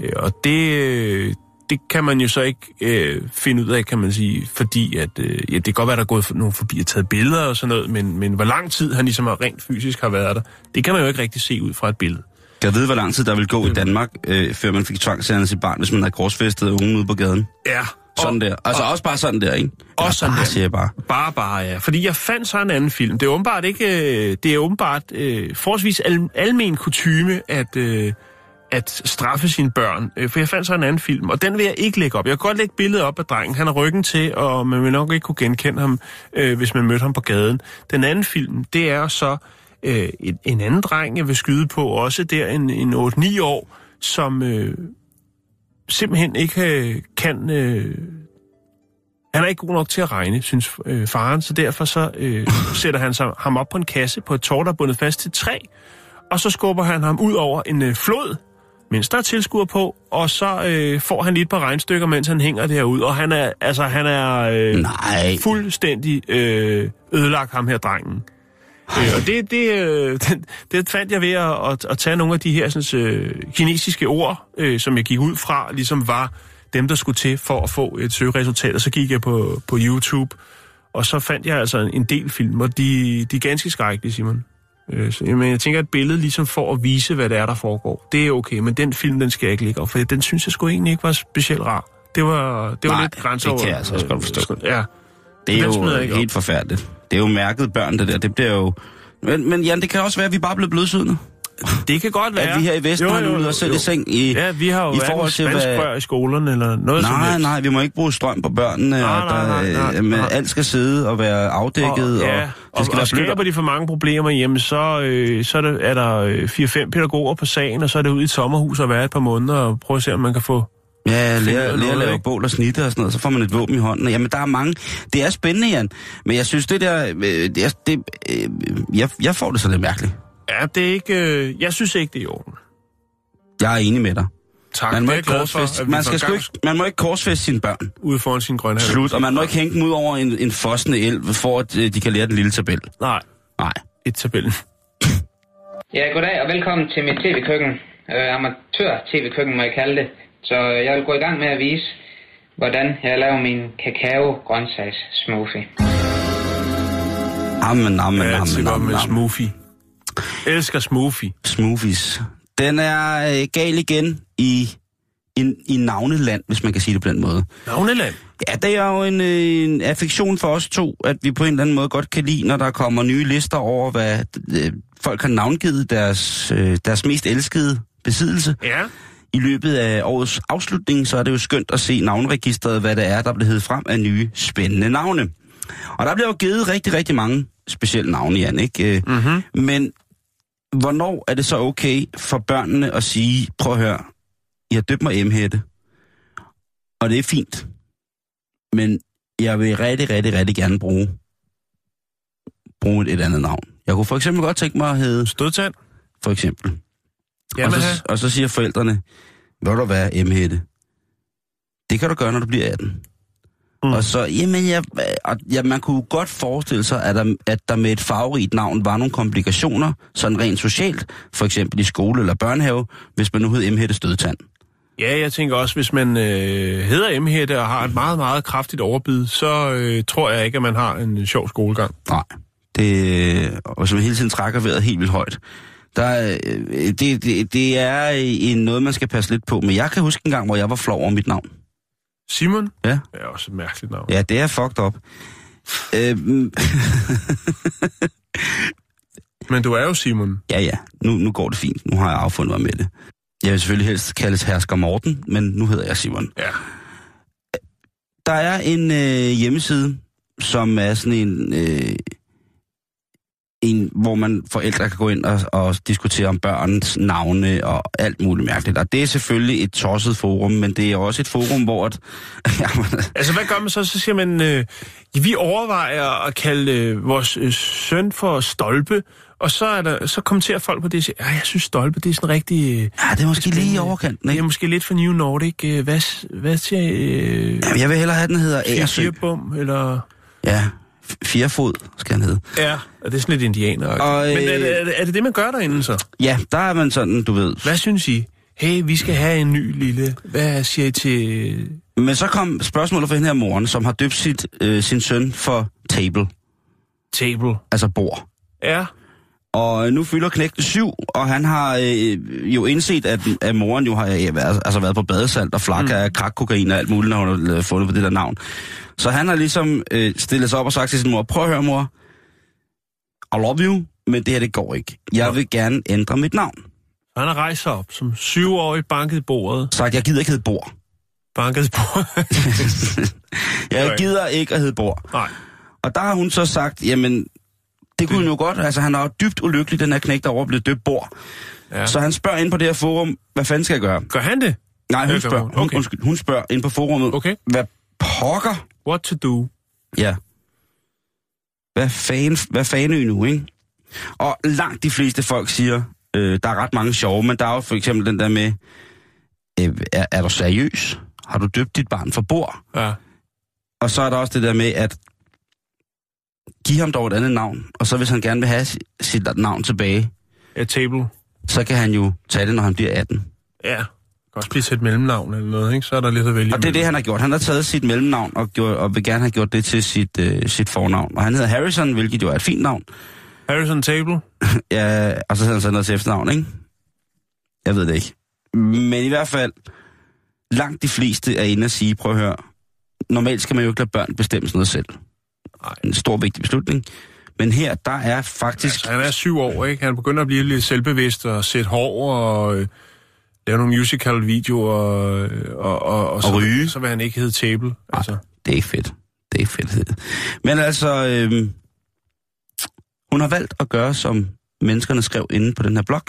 Øh, og det, øh, det kan man jo så ikke øh, finde ud af, kan man sige, fordi at, øh, ja, det kan godt være, der er gået nogen forbi og taget billeder og sådan noget, men, men hvor lang tid han ligesom har rent fysisk har været der, det kan man jo ikke rigtig se ud fra et billede. Jeg ved, hvor lang tid der vil gå i Danmark, øh, før man fik tvangssærende sit barn, hvis man havde korsfæstet unge ude på gaden. Ja. Sådan der. Altså også bare sådan der, ikke? Også sådan bare, der. siger jeg bare. Bare, bare, ja. Fordi jeg fandt så en anden film. Det er åbenbart ikke... øh, Det er åbenbart øh, forholdsvis al, almen kutyme at, øh, at straffe sine børn. Øh, for jeg fandt så en anden film, og den vil jeg ikke lægge op. Jeg kan godt lægge billedet op af drengen. Han har ryggen til, og man vil nok ikke kunne genkende ham, øh, hvis man mødte ham på gaden. Den anden film, det er så øh, en, en anden dreng, jeg vil skyde på, også der en, en 8-9 år, som øh, simpelthen ikke øh, kan... Øh, han er ikke god nok til at regne, synes øh, faren, så derfor så øh, sætter han sig, ham op på en kasse på et tår, der er bundet fast til træ, og så skubber han ham ud over en øh, flod, mens der er tilskuer på, og så øh, får han lige et par regnstykker, mens han hænger derude, og han er, altså, han er øh, Nej. fuldstændig øh, ødelagt ham her drengen. Øh, og det, det, øh, [laughs] det, det fandt jeg ved at, at, at tage nogle af de her sådan, øh, kinesiske ord, øh, som jeg gik ud fra, ligesom var dem, der skulle til for at få et søgeresultat. Og så gik jeg på, på YouTube, og så fandt jeg altså en, en del film, og de, de er ganske skrækkelige, Simon. Øh, så, men jeg tænker, at et billede ligesom for at vise, hvad det er, der foregår. Det er okay, men den film, den skal jeg ikke lægge op, for den synes jeg sgu egentlig ikke var specielt rar. Det var, det var Nej, lidt det grænseover. kan jeg altså også godt forstå. Ja. Det er jo helt forfærdeligt. Det er jo mærket børn, det der. Det bliver jo... Men, men Jan, det kan også være, at vi bare blevet blødsødende. Det kan godt være. At vi her i Vesten har luet os selv i seng i, Ja, vi har jo i forhold til, hvad... i skolerne eller noget som Nej, helst. nej, vi må ikke bruge strøm på børnene, Nej, og der, nej, nej, nej, øh, men nej. alt skal sidde og være afdækket, og, ja, det og, skal og være skaber blødt. de for mange problemer hjemme, så, øh, så er, der, er der øh, 4-5 pædagoger på sagen, og så er det ud i et sommerhus og være et par måneder og prøve at se, om man kan få... Ja, lære, lære at lave bål og snitte og sådan noget, så får man et våben i hånden. Jamen, der er mange. Det er spændende, Jan. Men jeg synes, det der... Øh, det er, det, øh, jeg, jeg får det så lidt mærkeligt. Ja, det er ikke... Øh, jeg synes ikke, det er i orden. Jeg er enig med dig. Tak, Man må, ikke glad for, man, skal sgu gang ikke, man må ikke korsfæste sine børn. ude foran sin grønne. Slut. Og man må ikke hænge dem ud over en, en fossende elv, for at øh, de kan lære den lille tabel. Nej, Nej. et tabellen. Ja, goddag og velkommen til mit tv-køkken. Øh, Amatør-tv-køkken må jeg kalde det. Så øh, jeg vil gå i gang med at vise, hvordan jeg laver min kakao-grøntsags-smoothie. Amen, amen, amen, amen, amen. smoothie. Elsker smoothie. Smoothies. Den er øh, gal igen i, i, i navneland, hvis man kan sige det på den måde. Navneland. Ja, det er jo en, øh, en affektion for os to, at vi på en eller anden måde godt kan lide, når der kommer nye lister over, hvad øh, folk har navngivet deres, øh, deres mest elskede besiddelse. Ja. I løbet af årets afslutning, så er det jo skønt at se navnregistret, hvad det er, der bliver heddet frem af nye spændende navne. Og der bliver jo givet rigtig, rigtig mange specielle navne, Jan, ikke? Mm-hmm. Men hvornår er det så okay for børnene at sige, prøv at høre, jeg har døbt mig M-hætte, og det er fint, men jeg vil rigtig, rigtig, rigtig gerne bruge, bruge et, et andet navn. Jeg kunne for eksempel godt tænke mig at hedde, Stødtand. for eksempel. Og Jamen, så, og så siger forældrene, vil du være M-hætte? Det kan du gøre, når du bliver 18. Mm. Og så, jamen, jeg, og, ja, man kunne godt forestille sig, at der, at der med et farverigt navn var nogle komplikationer, sådan rent socialt, for eksempel i skole eller børnehave, hvis man nu hed M-hætte stødtand. Ja, jeg tænker også, hvis man øh, hedder M-hætte og har et meget, meget kraftigt overbid, så øh, tror jeg ikke, at man har en sjov skolegang. Nej. Det, og som hele tiden trækker vejret helt vildt højt. Der, er, øh, det, det, det er en, noget, man skal passe lidt på. Men jeg kan huske en gang, hvor jeg var flov over mit navn. Simon? Ja. Det er også et mærkeligt navn. Ja, det er fucked up. Øhm, Men du er jo Simon. ja, ja. Nu, nu går det fint. Nu har jeg affundet mig med det. Jeg vil selvfølgelig helst kaldes Hersker Morten, men nu hedder jeg Simon. Ja. Der er en øh, hjemmeside, som er sådan en, øh, en, hvor man forældre kan gå ind og, og diskutere om børns navne og alt muligt mærkeligt. Og det er selvfølgelig et tosset forum, men det er også et forum, hvor... At, jamen, [laughs] Altså, hvad gør man så? Så siger man, øh, vi overvejer at kalde øh, vores øh, søn for Stolpe, Og så, er der, så kommenterer folk på det og siger, ja, jeg synes Stolpe, det er sådan rigtig... øh, Ja, det er måske lige i overkanten, Det ikke? er måske lidt for New Nordic. øh, Hvad, hvad siger øh, Jamen, jeg vil hellere have, den hedder. Firebum, eller... Ja, firefod skal han hedde. Ja, og det er sådan lidt indianer. Og, Men er øh, det, er, det, er det det, man gør derinde så? Ja, der er man sådan, du ved. Hvad synes I? Hey, vi skal have en ny lille... Hvad siger I til... Men så kom spørgsmålet fra hende her moren, som har døbt sit, øh, sin søn for table, Table? altså bord. Ja. Og nu fylder knægten syv, og han har øh, jo indset, at, at moren jo har øh, været, altså været på badesalt og flak mm. af krakkokain og alt muligt, når hun har øh, fundet på det der navn. Så han har ligesom øh, stillet sig op og sagt til sin mor, prøv at høre mor, I love you, men det her det går ikke. Jeg vil gerne ændre mit navn. Han har rejst sig op som syvårig banket bordet. Sagt, jeg gider ikke hedde Bor. Banket bordet. [laughs] Jeg gider ikke at hedde Bor. Nej. Og der har hun så sagt, jamen, det kunne hun jo godt. Altså, han er jo dybt ulykkelig, den her knægt derovre, blevet døbt Bor. Ja. Så han spørger ind på det her forum, hvad fanden skal jeg gøre? Gør han det? Nej, hun spørger, hun. hun, Okay. undskyld, hun spørger ind på forummet, Okay. hvad pokker? What to do? Ja. Hvad fan, hvad fanden nu, ikke? Og langt de fleste folk siger, øh, der er ret mange sjove, men der er jo for eksempel den der med, øh, er, er du seriøs? Har du døbt dit barn for bord? Ja. Og så er der også det der med, at give ham dog et andet navn, og så hvis han gerne vil have si- sit navn tilbage, Ja, table. så kan han jo tage det, når han bliver 18. Ja. Kan også blive til et mellemnavn eller noget, ikke? Så er der lidt at vælge Og det er det, han har gjort. Han har taget sit mellemnavn og, gjort, og vil gerne have gjort det til sit, øh, sit fornavn. Og han hedder Harrison, hvilket jo er et fint navn. Harrison Table. [laughs] Ja, og så hedder han så noget til efternavn, ikke? Jeg ved det ikke. Men i hvert fald, langt de fleste er inde og sige, prøv at høre, normalt skal man jo ikke lade børn bestemme sådan noget selv. Nej. En stor, vigtig beslutning. Men her, der er faktisk... Altså, han er syv år, ikke? Han begynder at blive lidt selvbevidst og sætte hår og øh, lave nogle musical-videoer og, øh, og, og, og, så, ryge. så vil han ikke hedde Table. Altså. Det er fedt. Det er fedt. Men altså, øhm, hun har valgt at gøre, som menneskerne skrev inde på den her blog.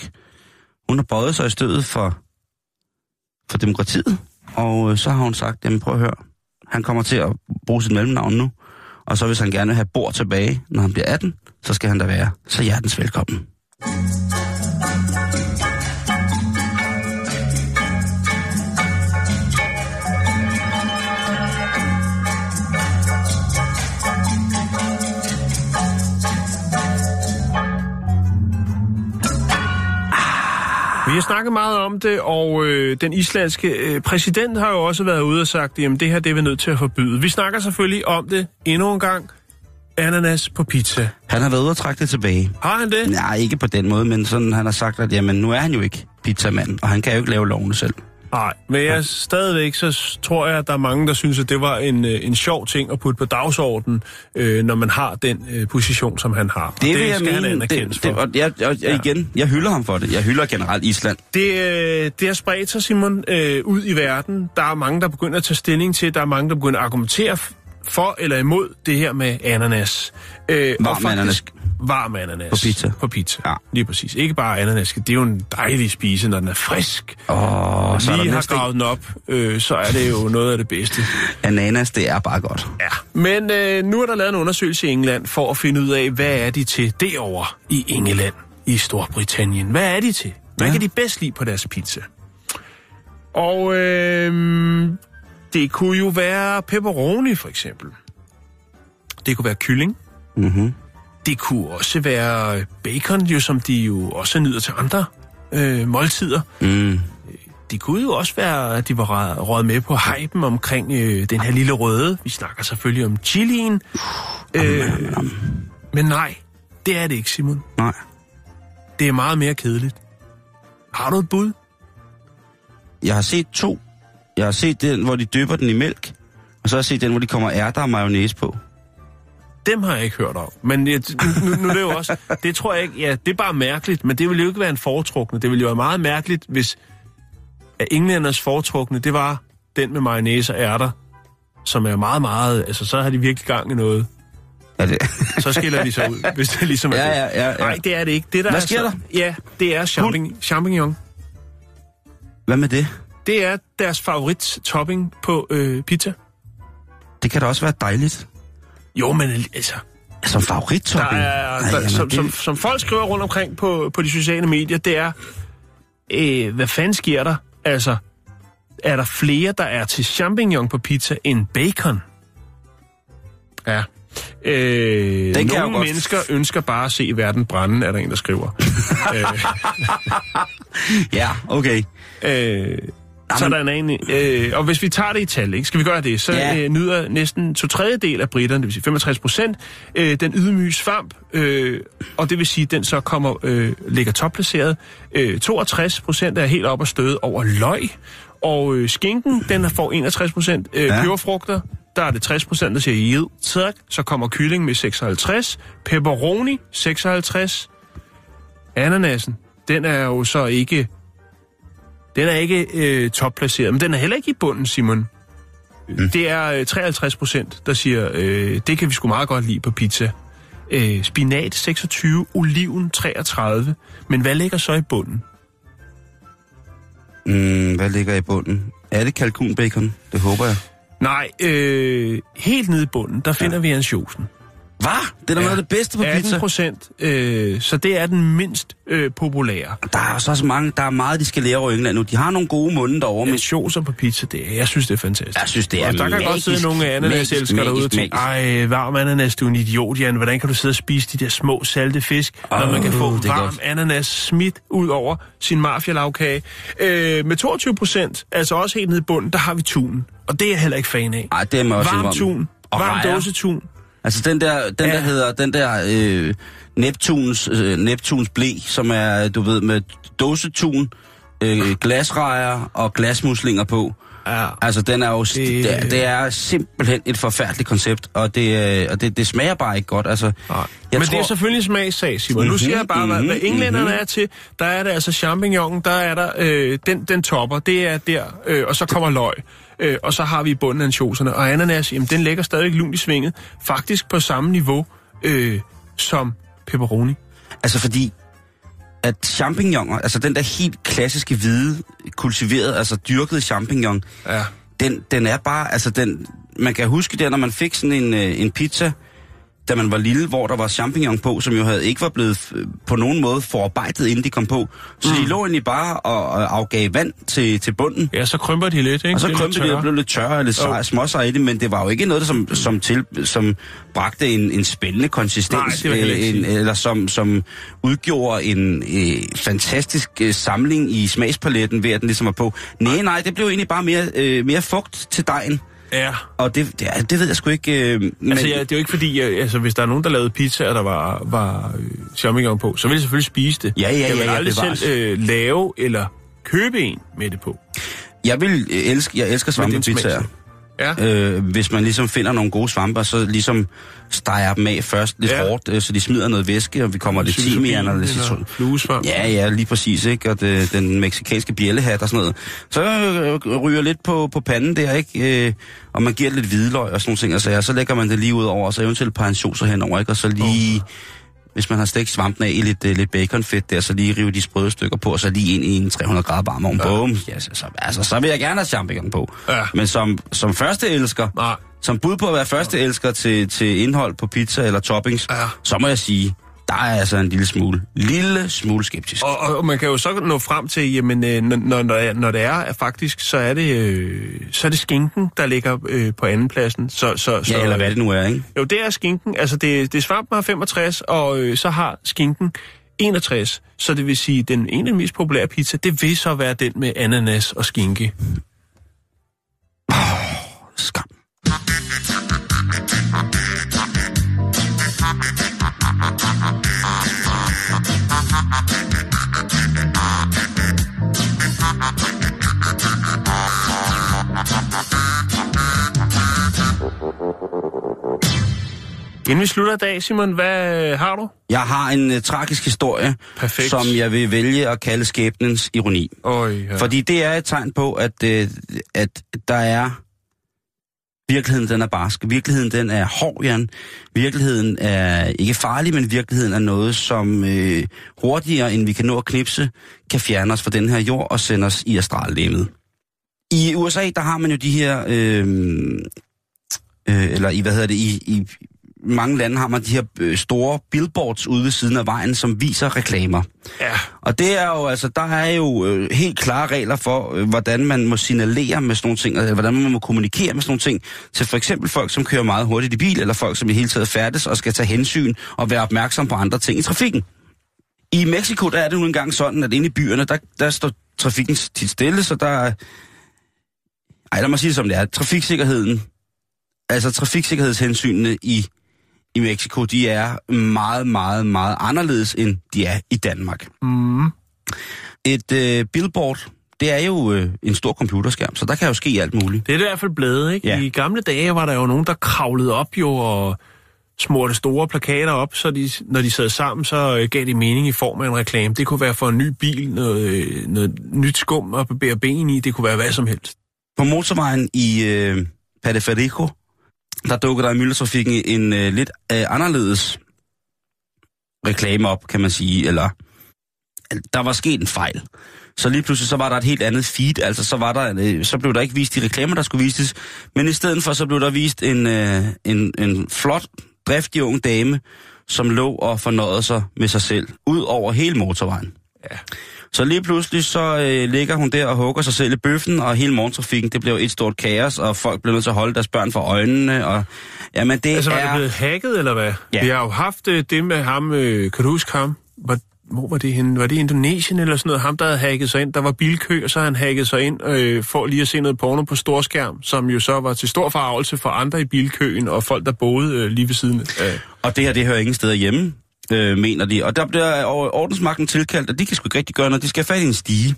Hun har bøjet sig i stødet for, for demokratiet, og øh, så har hun sagt, jamen prøv at høre, han kommer til at bruge sit mellemnavn nu, og så hvis han gerne vil have bord tilbage, når han bliver 18, så skal han da være så hjertens velkommen. Vi har snakket meget om det, og øh, den islandske øh, præsident har jo også været ude og sagt, at det her det er vi nødt til at forbyde. Vi snakker selvfølgelig om det endnu en gang. Ananas på pizza. Han har været ude og trække det tilbage. Har han det? Nej, ikke på den måde, men sådan han har sagt, at jamen, nu er han jo ikke pizzamand, og han kan jo ikke lave lovene selv. Nej, men jeg stadigvæk, så tror jeg, at der er mange, der synes, at det var en, øh, en sjov ting at putte på dagsordenen, øh, når man har den øh, position, som han har. Og Det, vil jeg skal han mene. anerkendes Det, det, for. og jeg, og, Ja. ja. igen, jeg hylder ham for det. Jeg hylder generelt Island. Det, øh, det har spredt sig, Simon, øh, ud i verden. Der er mange, der begynder at tage stilling til, der er mange, der begynder at argumentere for eller imod det her med ananas. Øh, Varm og faktisk- ananas. Varm ananas. På pizza. På pizza, Ja. lige præcis. Ikke bare ananas, det er jo en dejlig spise, når den er frisk. Åh, og så lige har gravet den op, øh, så er det jo noget af det bedste. Ananas, det er bare godt. Ja, men øh, nu er der lavet en undersøgelse i England for at finde ud af, hvad er de til derovre i England, i Storbritannien. Hvad er de til? Hvad Ja. kan de bedst lide på deres pizza? Og øh, det kunne jo være pepperoni, for eksempel. Det kunne være kylling. Mm-hmm. Det kunne også være bacon, jo, som de jo også nyder til andre øh, måltider. Mm. Det kunne jo også være, at de var røget med på hypen omkring øh, den her lille røde. Vi snakker selvfølgelig om chilien. Øh, men nej, det er det ikke, Simon. Nej. Det er meget mere kedeligt. Har du et bud? Jeg har set to. Jeg har set den, hvor de dypper den i mælk, og så har jeg set den, hvor de kommer ærter og mayonnaise på. Dem har jeg ikke hørt om. Men jeg, nu, nu er det jo også... Det tror jeg ikke... Ja, det er bare mærkeligt, men det ville jo ikke være en foretrukne. Det ville jo være meget mærkeligt, hvis at englænders foretrukne, det var den med mayonnaise og ærter, som er meget, meget... Altså, så har de virkelig gang i noget. Er det? Så skiller de sig ud, hvis det ligesom er Ja, det. ja, ja, ja. Nej, det er det ikke. Det, der Hvad er sker så, der? Ja, det er champignon. champignon. Hvad med det? Det er deres favorit topping på øh, pizza. Det kan da også være dejligt. Jo, men altså, Som Der favorittopping? er, Ej, der, jamen, som, det- som, som folk skriver rundt omkring på, på de sociale medier, det er, øh, hvad fanden sker der? Altså, er der flere, der er til champignon på pizza end bacon? Ja. Øh, jeg nogle godt- mennesker ønsker bare at se verden brænde, er der en, der skriver. [laughs] øh, Ja, okay. øh, så er der en øh, og hvis vi tager det i tal, ikke? skal vi gøre det, så Ja. øh, nyder næsten to tredjedel af britterne, det vil sige 65 procent, øh, den ydmyge svamp, øh, og det vil sige, at den så kommer, øh, ligger topplaceret. Øh, 62 procent er helt op og støde over løg, og øh, skinken, den får 61 procent. Øh, ja. Peberfrugter, der er det 60 procent, der siger jed, tak. Så kommer kylling med 56, pepperoni 56, ananasen, den er jo så ikke den er ikke øh, topplaceret, men den er heller ikke i bunden, Simon. Mm. Det er øh, 53 procent, der siger, øh, det kan vi sgu meget godt lide på pizza. Øh, spinat 26, oliven 33. Men hvad ligger så i bunden? Mm, hvad ligger i bunden? Er det kalkunbacon? Det håber jeg. Nej, øh, helt nede i bunden, der finder ja. vi ansjosen. Hvad? Det er da noget af det bedste på 18 pizza. procent, øh, så det er den mindst øh, populære. Der er også så mange, der er meget, de skal lære over England nu. De har nogle gode munde derovre, men Ansjoser på pizza, det er, jeg synes, det er fantastisk. jeg synes, det er Og der kan godt magisk, sidde nogle ananaselskere magisk, derude og tænke, magisk. ej, varm ananas, du er en idiot, Jan. Hvordan kan du sidde og spise de der små salte fisk, oh, når man kan få varm godt. ananas smidt ud over sin mafialavkage? Øh, med 22 procent, altså også helt nede i bunden, der har vi tun. Og det er jeg heller ikke fan af. Ej, det er også Varm tun, varm dåsetun. Altså den der, den Ja. der hedder, den der øh, Neptuns, øh, Neptuns blæ, som er, du ved, med dåsetun, øh, glasrejer og glasmuslinger på. Ja. Altså, den er jo, det, Det- det, er, simpelthen et forfærdeligt koncept, og det, øh, og det, det smager bare ikke godt. Altså, Nej. jeg Men tror, det er selvfølgelig smagssag, Simon. Nu Mhm, siger jeg bare, hvad, hvad mhm, englænderne mhm. er til. Der er det altså champignon, der er der, øh, den, den topper, det er der, øh, og så kommer løg. Øh, og så har vi i bunden ansjoserne. Og ananas, jamen, den ligger stadig lunt i svinget. Faktisk på samme niveau øh, som pepperoni. Altså fordi, at champignoner, altså den der helt klassiske hvide, kultiverede, altså dyrkede champignon, Ja. den, den er bare, altså den, man kan huske det, når man fik sådan en, øh, en pizza, da man var lille, hvor der var champignon på, som jo havde ikke var blevet øh, på nogen måde forarbejdet, inden de kom på. Så mm. de lå egentlig bare og, og afgav vand til, til bunden. Ja, så krymper de lidt, ikke? Og så Det er det tørre. og blev lidt tørre og lidt oh. småsej i det, men det var jo ikke noget, som, som, til, som bragte en, en spændende konsistens, Nej, ikke en, eller som, som udgjorde en øh, fantastisk øh, samling i smagspaletten ved, at den ligesom var på. Nej, nej, det blev egentlig bare mere, øh, mere fugt til dejen. Ja. Og det, det, det ved jeg sgu ikke... Øh, men, Altså, ja, det er jo ikke fordi, jeg, altså, hvis der er nogen, der lavede pizza, og der var, var øh, champignon på, så vil jeg selvfølgelig spise det. Ja, ja, jeg vil ja, aldrig selv øh, lave eller købe en med det på. Jeg vil øh, elske, jeg elsker er svampepizzaer. Ja. Øh, hvis man ligesom finder nogle gode svamper, så ligesom steger dem af først lidt Ja. ja. hårdt, øh, så de smider noget væske, og vi kommer lidt timian og lidt citron. Ja, ja, lige præcis, ikke? Og det, den meksikanske bjællehat og sådan noget. Så øh, ryger lidt på, på panden der, ikke? Øh, og man giver lidt hvidløg og sådan nogle ting, og så, så lægger man det lige ud over, og så eventuelt et par ansjoser henover, ikke? Og så lige, hvis man har stegt svampen af i lidt, øh, lidt baconfedt der, så lige rive de sprøde stykker på, og så lige ind i en 300 grader varm ovn. Ja. Bum. Ja, så, så, altså, så vil jeg gerne have champignon på. Ja. Men som, som første elsker, Nej. som bud på at være første elsker til, til indhold på pizza eller toppings, Ja. så må jeg sige, der er altså en lille smule, lille smule skeptisk. Og, og, man kan jo så nå frem til, jamen, øh, når, når, når, det er at faktisk, så er det, øh, så er det skinken, der ligger øh, på andenpladsen. Så, så, så, Ja, eller hvad det nu er, ikke? Jo, det er skinken. Altså, det, det er svampen har 65, og øh, så har skinken 61. Så det vil sige, den ene af de mest populære pizza, det vil så være den med ananas og skinke. Skam. Inden vi slutter i dag, Simon, hvad har du? Jeg har en uh, tragisk historie, Perfekt. som jeg vil vælge at kalde skæbnens ironi. Øj, ja. Fordi det er et tegn på, at, uh, at der er... Virkeligheden, den er barsk. Virkeligheden, den er hård, Jan. Virkeligheden er ikke farlig, men virkeligheden er noget, som øh, hurtigere, end vi kan nå at knipse, kan fjerne os fra den her jord og sende os i astrallemmet. I USA, der har man jo de her... Øh, øh, eller i, hvad hedder det, i, i mange lande har man de her øh, store billboards ude ved siden af vejen, som viser reklamer. Ja. Og det er jo, altså, der er jo øh, helt klare regler for, øh, hvordan man må signalere med sådan nogle ting, eller hvordan man må kommunikere med sådan nogle ting, til for eksempel folk, som kører meget hurtigt i bil, eller folk, som i hele taget færdes og skal tage hensyn og være opmærksom på andre ting i trafikken. I Mexico, der er det nu engang sådan, at inde i byerne, der, der står trafikken tit stille, så der er... Ej, lad mig sige det som det er. Trafiksikkerheden, altså trafiksikkerhedshensynene i, i Mexico, de er meget, meget, meget anderledes, end de er i Danmark. Mm. Et øh, billboard, det er jo øh, en stor computerskærm, så der kan jo ske alt muligt. Det er det i hvert fald blevet, ikke? Ja. I gamle dage var der jo nogen, der kravlede op jo og smurte store plakater op, så de, når de sad sammen, så øh, gav de mening i form af en reklame. Det kunne være for en ny bil, noget, øh, noget nyt skum at barbere ben i, det kunne være hvad som helst. På motorvejen i øh, Padeferico, der dukker der i myldretrafikken en øh, lidt øh, anderledes reklame op, kan man sige, eller der var sket en fejl. Så lige pludselig så var der et helt andet feed, altså så, var der, øh, så blev der ikke vist de reklamer, der skulle vises, men i stedet for så blev der vist en, øh, en, en flot, driftig ung dame, som lå og fornøjede sig med sig selv, ud over hele motorvejen. Ja. Så lige pludselig så øh, ligger hun der og hugger sig selv i bøffen, og hele morgentrafikken, det blev et stort kaos, og folk blev nødt til at holde deres børn for øjnene, og jamen det Altså, var er... det blevet hacket, eller hvad? Ja. Vi har jo haft øh, det med ham, øh, kan du huske ham? Var, hvor var det henne? Var det i Indonesien eller sådan noget? Ham, der havde hacket sig ind. Der var bilkø, og så han hacket sig ind øh, for lige at se noget porno på storskærm, som jo så var til stor forarvelse for andre i bilkøen og folk, der boede øh, lige ved siden af. Og det her, det hører ingen steder hjemme, øh, mener de. Og der bliver ordensmagten tilkaldt, og de kan sgu ikke rigtig gøre noget. De skal have fat i en stige.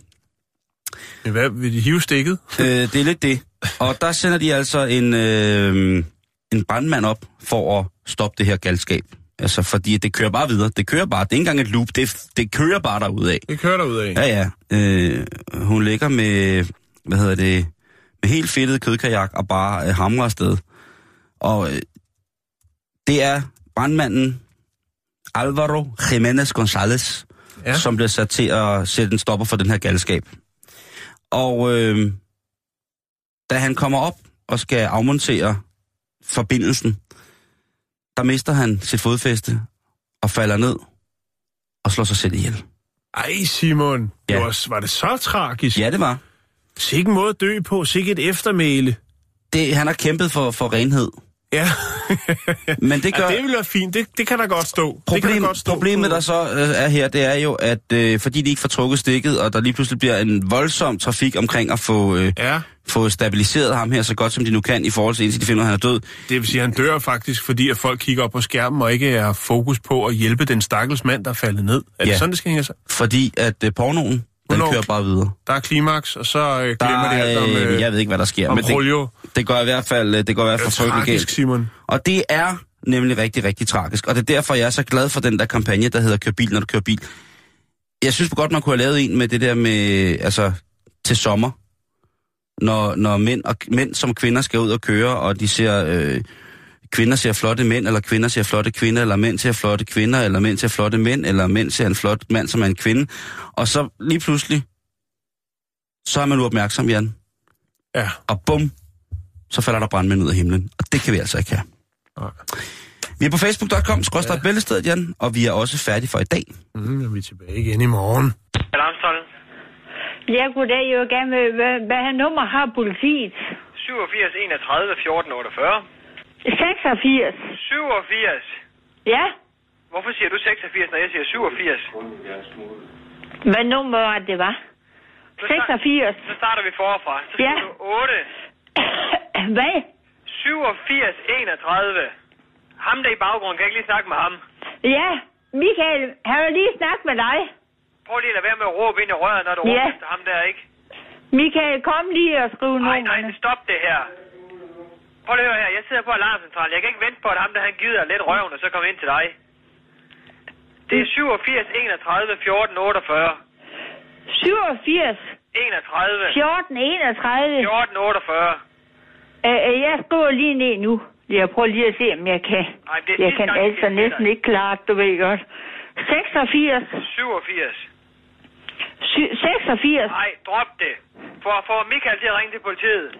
Ja. Hvad, vil de hive stikket? øh, det er lidt det. Og der sender de altså en, øh, en brandmand op for at stoppe det her galskab. Altså, fordi det kører bare videre. Det kører bare. Det er ikke engang et loop. Det, det kører bare derudad. Det kører der ud af. Ja, ja. Øh, hun ligger med, hvad hedder det, med helt fedtet kødkajak og bare øh, hamrer afsted. Og øh, det er brandmanden Alvaro Jiménez González, Ja. som bliver sat til at sætte en stopper for den her galskab. Og øh, da han kommer op og skal afmontere forbindelsen, der mister han sit fodfæste og falder ned og slår sig selv ihjel. Ej, Simon. Ja. Det var, var det så tragisk? Ja, det var. Sikke en måde at dø på. Sikke et eftermæle. Det, han har kæmpet for, for renhed. Ja. [laughs] Men det gør... ja, det ville være fint. Det, det kan der godt stå. det kan Problem, godt stå problemet, der så øh, er her, det er jo, at øh, fordi de ikke får trukket stikket, og der lige pludselig bliver en voldsom trafik omkring at få, øh, Ja, få stabiliseret ham her så godt, som de nu kan, i forhold til indtil de finder, at han er død. det vil sige, at han dør faktisk, fordi at folk kigger op på skærmen og ikke er fokus på at hjælpe den stakkels mand, der er faldet ned. Er det Ja. sådan, det skal hænge sig? Fordi at øh, pornoen, den Hvornår? kører bare videre. Der er klimaks, og så øh, Der glemmer det alt om, øh, jeg ved ikke, hvad der sker, men det, det går i hvert fald, øh, det går i hvert fald tragisk, galt. Simon. Og det er nemlig rigtig, rigtig tragisk. Og det er derfor, jeg er så glad for den der kampagne, der hedder Kør bil, når du kører bil. Jeg synes godt, man kunne have lavet en med det der med, altså, til sommer. Når, når mænd, og, mænd som kvinder skal ud og køre, og de ser, øh, kvinder ser flotte mænd, eller kvinder ser flotte kvinder, eller mænd ser flotte kvinder, eller mænd ser flotte mænd, eller mænd ser en flot mand, som er en kvinde. Og så lige pludselig, så er man uopmærksom, Jan. Ja. Og bum, så falder der brandmænd ud af himlen. Og det kan vi altså ikke have. Nej. Vi er på facebook.com, skråstrej ja. bæltestedet, Jan, og vi er også færdige for i dag. Mm, vi er tilbage igen i morgen. Alarmstollen. Ja, goddag. Jeg vil gerne med, hvad, hvad nummer har politiet? 87 31 14 48. 86. 87. Ja, Hvorfor siger du 86, når jeg siger 87? hvad nummer var det, var? Så sta- 86. Så starter vi forfra. Så Ja. du 8. [coughs] hvad? 87 31. Ham der i baggrunden, kan jeg ikke lige snakke med ham? Ja, Michael, har jeg lige snakket med dig? Prøv lige at lade være med at råbe ind i røret, når du Ja. råber efter ham der, ikke? Michael, kom lige og skriv Nej, nej, nummerne. stop det her. Prøv lige at høre her. Jeg sidder på alarmcentralen. Jeg kan ikke vente på, at ham der han gider lidt røven, og så komme ind til dig. Det er 87 31 14 48. 87. 31 14. 31. 14 48. Øh, øh, jeg skriver lige ned nu. Jeg prøver lige at se, om jeg kan. Ej, det Jeg kan gang, altså næsten ikke klare det, du ved godt. 86. 87. Sy- 86. Nej, drop det. For, for Michael til at ringe til politiet.